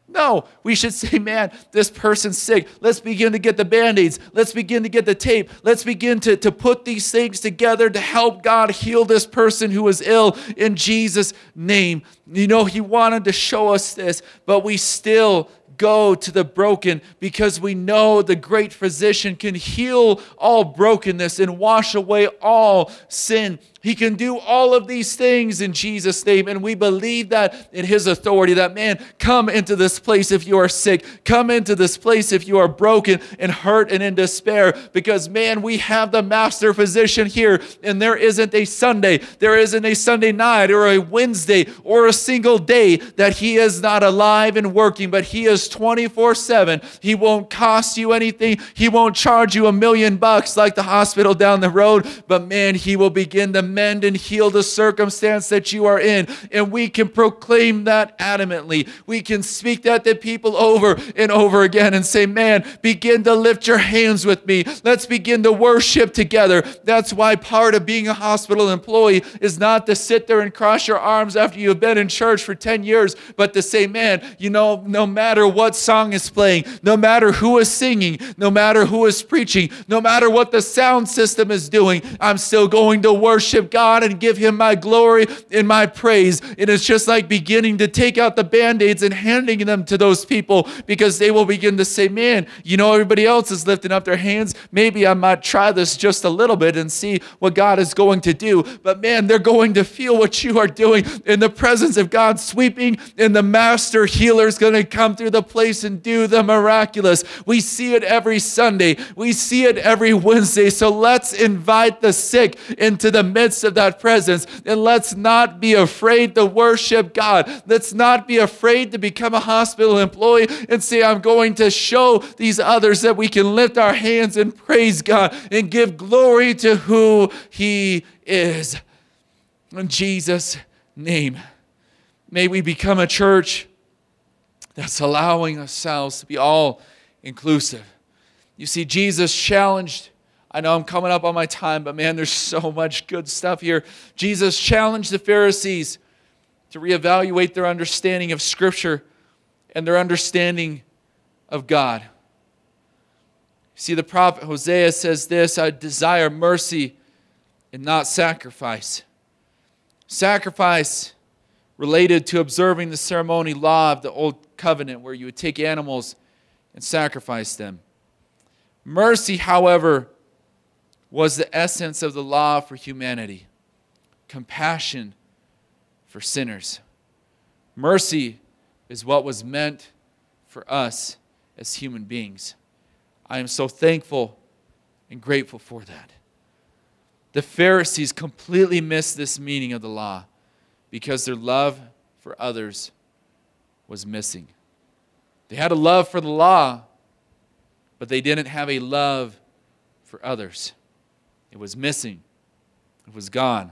No, we should say, man, this person's sick. Let's begin to get the band aids. Let's begin to get the tape. Let's begin to, to put these things together to help God heal this person who is ill in Jesus' name. You know, He wanted to show us this, but we still go to the broken because we know the great physician can heal all brokenness and wash away all sin. He can do all of these things in Jesus' name. And we believe that in His authority that, man, come into this place if you are sick. Come into this place if you are broken and hurt and in despair. Because, man, we have the master physician here. And there isn't a Sunday, there isn't a Sunday night or a Wednesday or a single day that He is not alive and working, but He is 24 7. He won't cost you anything, He won't charge you a million bucks like the hospital down the road. But, man, He will begin to mend and heal the circumstance that you are in. And we can proclaim that adamantly. We can speak that to people over and over again and say, Man, begin to lift your hands with me. Let's begin to worship together. That's why part of being a hospital employee is not to sit there and cross your arms after you've been in church for 10 years, but to say, Man, you know, no matter what song is playing, no matter who is singing, no matter who is preaching, no matter what the sound system is doing, I'm still going to worship God and give Him my glory and my praise. And it's just like beginning to take out the band aids and handing them to those people because they will begin to say, Man, you know, everybody else is lifting up their hands. Maybe I might try this just a little bit and see what God is going to do. But man, they're going to feel what you are doing in the presence of God sweeping, and the master healer is going to come through the place and do the miraculous. We see it every Sunday, we see it every Wednesday. So let's invite the sick into the midst midst of that presence. And let's not be afraid to worship God. Let's not be afraid to become a hospital employee and say, I'm going to show these others that we can lift our hands and praise God and give glory to who He is. In Jesus' name, may we become a church that's allowing ourselves to be all inclusive. You see, Jesus challenged I know I'm coming up on my time, but man, there's so much good stuff here. Jesus challenged the Pharisees to reevaluate their understanding of Scripture and their understanding of God. See, the prophet Hosea says this I desire mercy and not sacrifice. Sacrifice related to observing the ceremony law of the old covenant, where you would take animals and sacrifice them. Mercy, however, was the essence of the law for humanity compassion for sinners. Mercy is what was meant for us as human beings. I am so thankful and grateful for that. The Pharisees completely missed this meaning of the law because their love for others was missing. They had a love for the law, but they didn't have a love for others. It was missing, it was gone.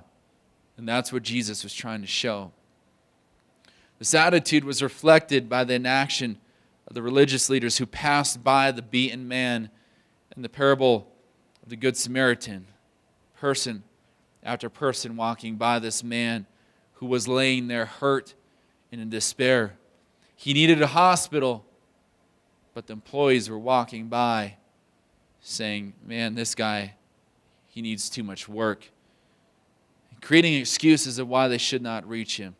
And that's what Jesus was trying to show. This attitude was reflected by the inaction of the religious leaders who passed by the beaten man in the parable of the Good Samaritan, person after person walking by this man who was laying there hurt and in despair. He needed a hospital, but the employees were walking by saying, Man, this guy he needs too much work. Creating excuses of why they should not reach him.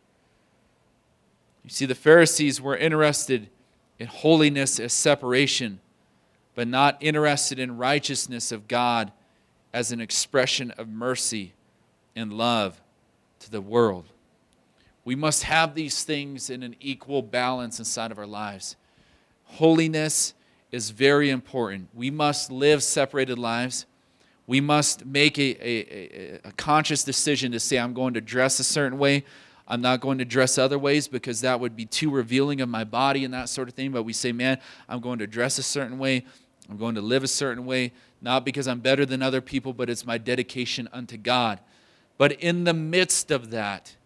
You see, the Pharisees were interested in holiness as separation, but not interested in righteousness of God as an expression of mercy and love to the world. We must have these things in an equal balance inside of our lives. Holiness is very important. We must live separated lives we must make a, a, a, conscious decision to say, I'm going to dress a certain way. I'm not going to dress other ways because that would be too revealing of my body and that sort of thing. But we say, man, I'm going to dress a certain way. I'm going to live a certain way. not because I'm better than other people, but it's my dedication unto God. But in the midst of that,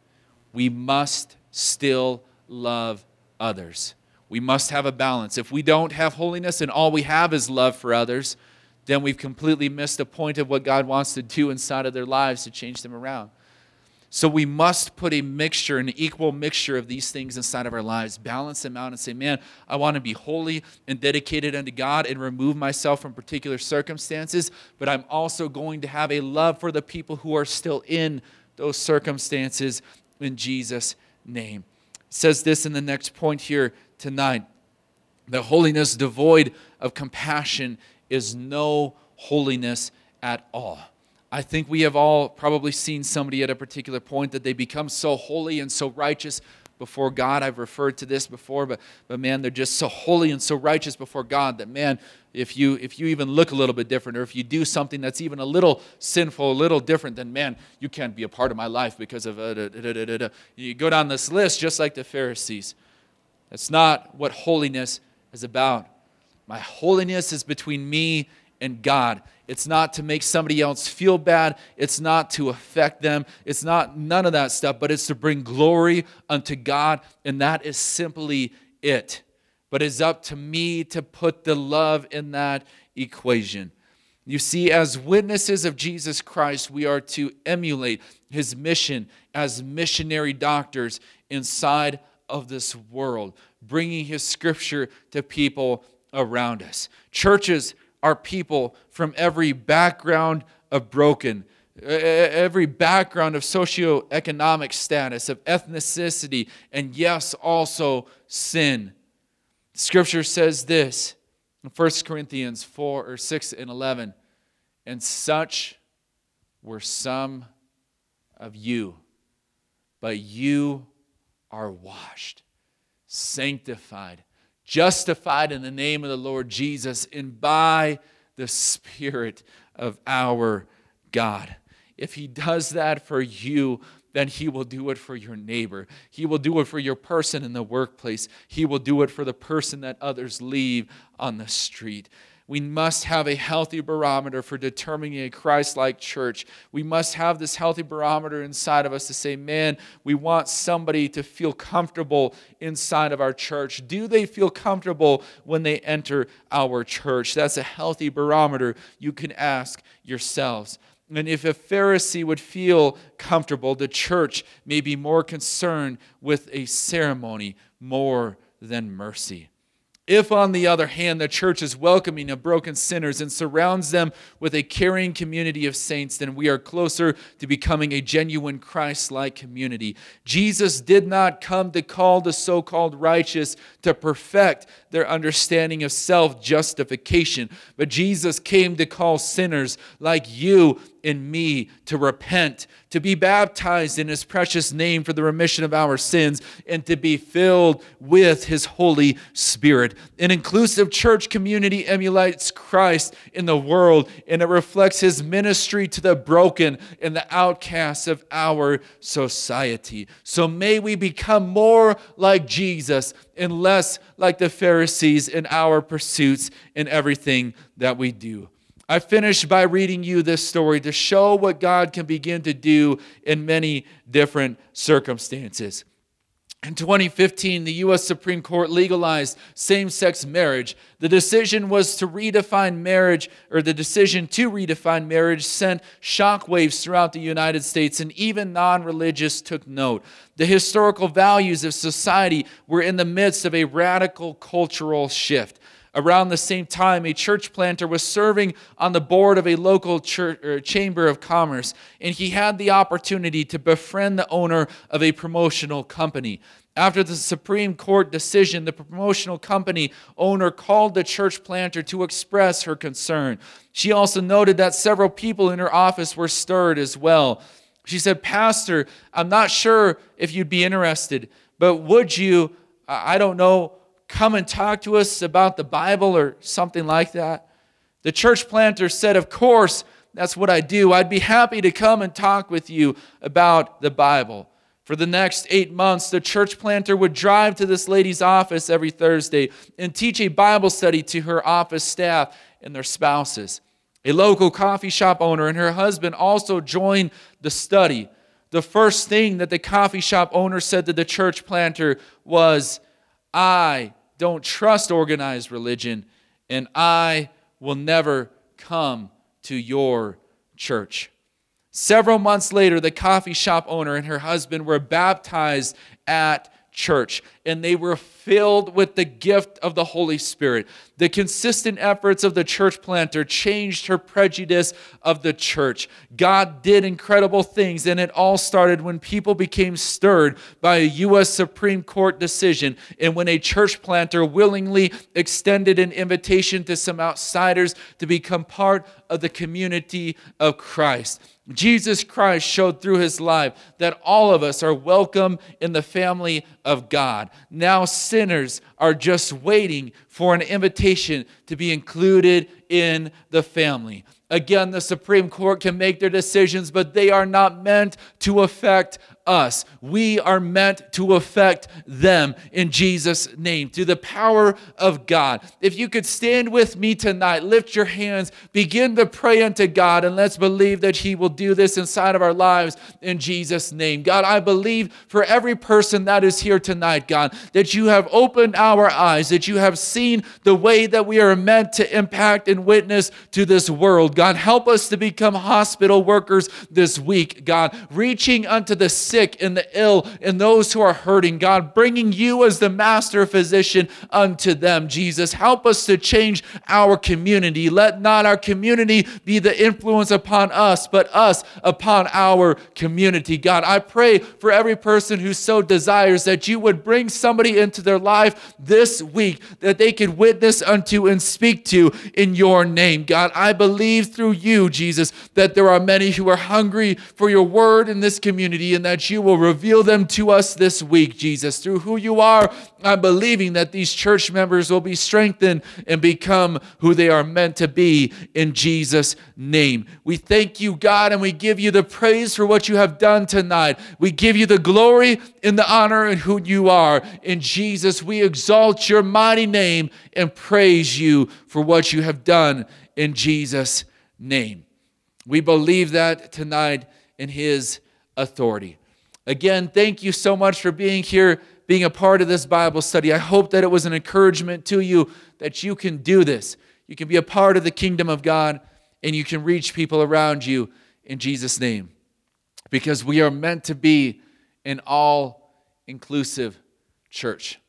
we must still love others. We must have a balance. If we don't have holiness and all we have is love for others, then we've completely missed the point of what God wants to do inside of their lives to change them around. So we must put a mixture, an equal mixture of these things inside of our lives, balance them out and say, man, I want to be holy and dedicated unto God and remove myself from particular circumstances, but I'm also going to have a love for the people who are still in those circumstances in Jesus' name. It says this in the next point here tonight. The holiness devoid of compassion is no holiness at all. I think we have all probably seen somebody at a particular point that they become so holy and so righteous before God. I've referred to this before, but, but man, they're just so holy and so righteous before God that, man, if you, if you even look a little bit different or if you do something that's even a little sinful, a little different, then, man, you can't be a part of my life because of. Uh, da, da, da, you go down this list just like the Pharisees. That's not what holiness is about. My holiness is between me and God. It's not to make somebody else feel bad. It's not to affect them. It's not none of that stuff, but it's to bring glory unto God. And that is simply it. But it's up to me to put the love in that equation. You see, as witnesses of Jesus Christ, we are to emulate his mission as missionary doctors inside of this world, bringing his scripture to people around us. Churches are people from every background of broken, every background of socioeconomic status, of ethnicity, and yes, also sin. Scripture says this in 1 Corinthians 4 or 6 and 11, and such were some of you, but you are washed, sanctified, justified in the name of the Lord Jesus and by the Spirit of our God. If He does that for you, then He will do it for your neighbor. He will do it for your person in the workplace. He will do it for the person that others leave on the street. We must have a healthy barometer for determining a Christ like church. We must have this healthy barometer inside of us to say, man, we want somebody to feel comfortable inside of our church. Do they feel comfortable when they enter our church? That's a healthy barometer you can ask yourselves. And if a Pharisee would feel comfortable, the church may be more concerned with a ceremony more than mercy. If, on the other hand, the church is welcoming of broken sinners and surrounds them with a caring community of saints, then we are closer to becoming a genuine Christ like community. Jesus did not come to call the so called righteous to perfect their understanding of self justification, but Jesus came to call sinners like you in me to repent, to be baptized in his precious name for the remission of our sins, and to be filled with his Holy Spirit. An inclusive church community emulates Christ in the world, and it reflects his ministry to the broken and the outcasts of our society. So may we become more like Jesus and less like the Pharisees in our pursuits in everything that we do. I finished by reading you this story to show what God can begin to do in many different circumstances. In 2015, the U.S. Supreme Court legalized same sex marriage. The decision was to redefine marriage, or the decision to redefine marriage sent shockwaves throughout the United States, and even non religious took note. The historical values of society were in the midst of a radical cultural shift. Around the same time, a church planter was serving on the board of a local church, er, chamber of commerce, and he had the opportunity to befriend the owner of a promotional company. After the Supreme Court decision, the promotional company owner called the church planter to express her concern. She also noted that several people in her office were stirred as well. She said, Pastor, I'm not sure if you'd be interested, but would you, I don't know, come and talk to us about the Bible or something like that? The church planter said, Of course, that's what I do. I'd be happy to come and talk with you about the Bible. For the next eight months, the church planter would drive to this lady's office every Thursday and teach a Bible study to her office staff and their spouses. a local coffee shop owner, and her husband also joined the study. The first thing that the coffee shop owner said to the church planter was, I don't trust organized religion, and I will never come to your church. Several months later, the coffee shop owner and her husband were baptized at church and they were filled with the gift of the Holy Spirit. The consistent efforts of the church planter changed her prejudice of the church. God did incredible things, and it all started when people became stirred by a U.S. Supreme Court decision and when a church planter willingly extended an invitation to some outsiders to become part of the community of Christ. Jesus Christ showed through his life that all of us are welcome in the family of God. Now sinners are just waiting for an invitation to be included in the family. Again, the Supreme Court can make their decisions, but they are not meant to affect us. We are meant to affect them in Jesus' name through the power of God. If you could stand with me tonight, lift your hands, begin to pray unto God, and let's believe that He will do this inside of our lives in Jesus' name. God, I believe for every person that is here tonight, God, that you have opened our eyes, that you have seen the way that we are meant to impact and witness to this world. God, help us to become hospital workers this week, God, reaching unto the sick and the ill and those who are hurting. God, bringing you as the master physician unto them. Jesus, help us to change our community. Let not our community be the influence upon us, but us upon our community. God, I pray for every person who so desires that you would bring somebody into their life this week that they could witness unto and speak to in your name. God, I believe through you, Jesus, that there are many who are hungry for your word in this community and that that you will reveal them to us this week, Jesus. Through who you are, I'm believing that these church members will be strengthened and become who they are meant to be in Jesus' name. We thank you, God, and we give you the praise for what you have done tonight. We give you the glory and the honor in who you are. In Jesus, we exalt your mighty name and praise you for what you have done in Jesus' name. We believe that tonight in his authority. Again, thank you so much for being here, being a part of this Bible study. I hope that it was an encouragement to you that you can do this. You can be a part of the kingdom of God and you can reach people around you in Jesus' name. Because we are meant to be an all inclusive church.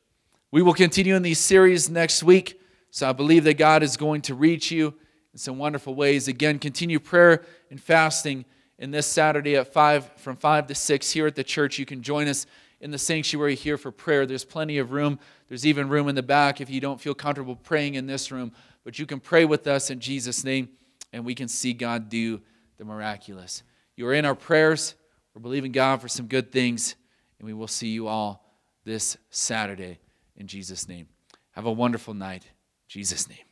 We will continue in these series next week. So I believe that God is going to reach you in some wonderful ways. Again, continue prayer and fasting and this Saturday at 5, from 5 to 6 here at the church, you can join us in the sanctuary here for prayer. There's plenty of room. There's even room in the back if you don't feel comfortable praying in this room. But you can pray with us in Jesus' name, and we can see God do the miraculous. You are in our prayers. We're believing God for some good things, and we will see you all this Saturday in Jesus' name. Have a wonderful night. Jesus' name.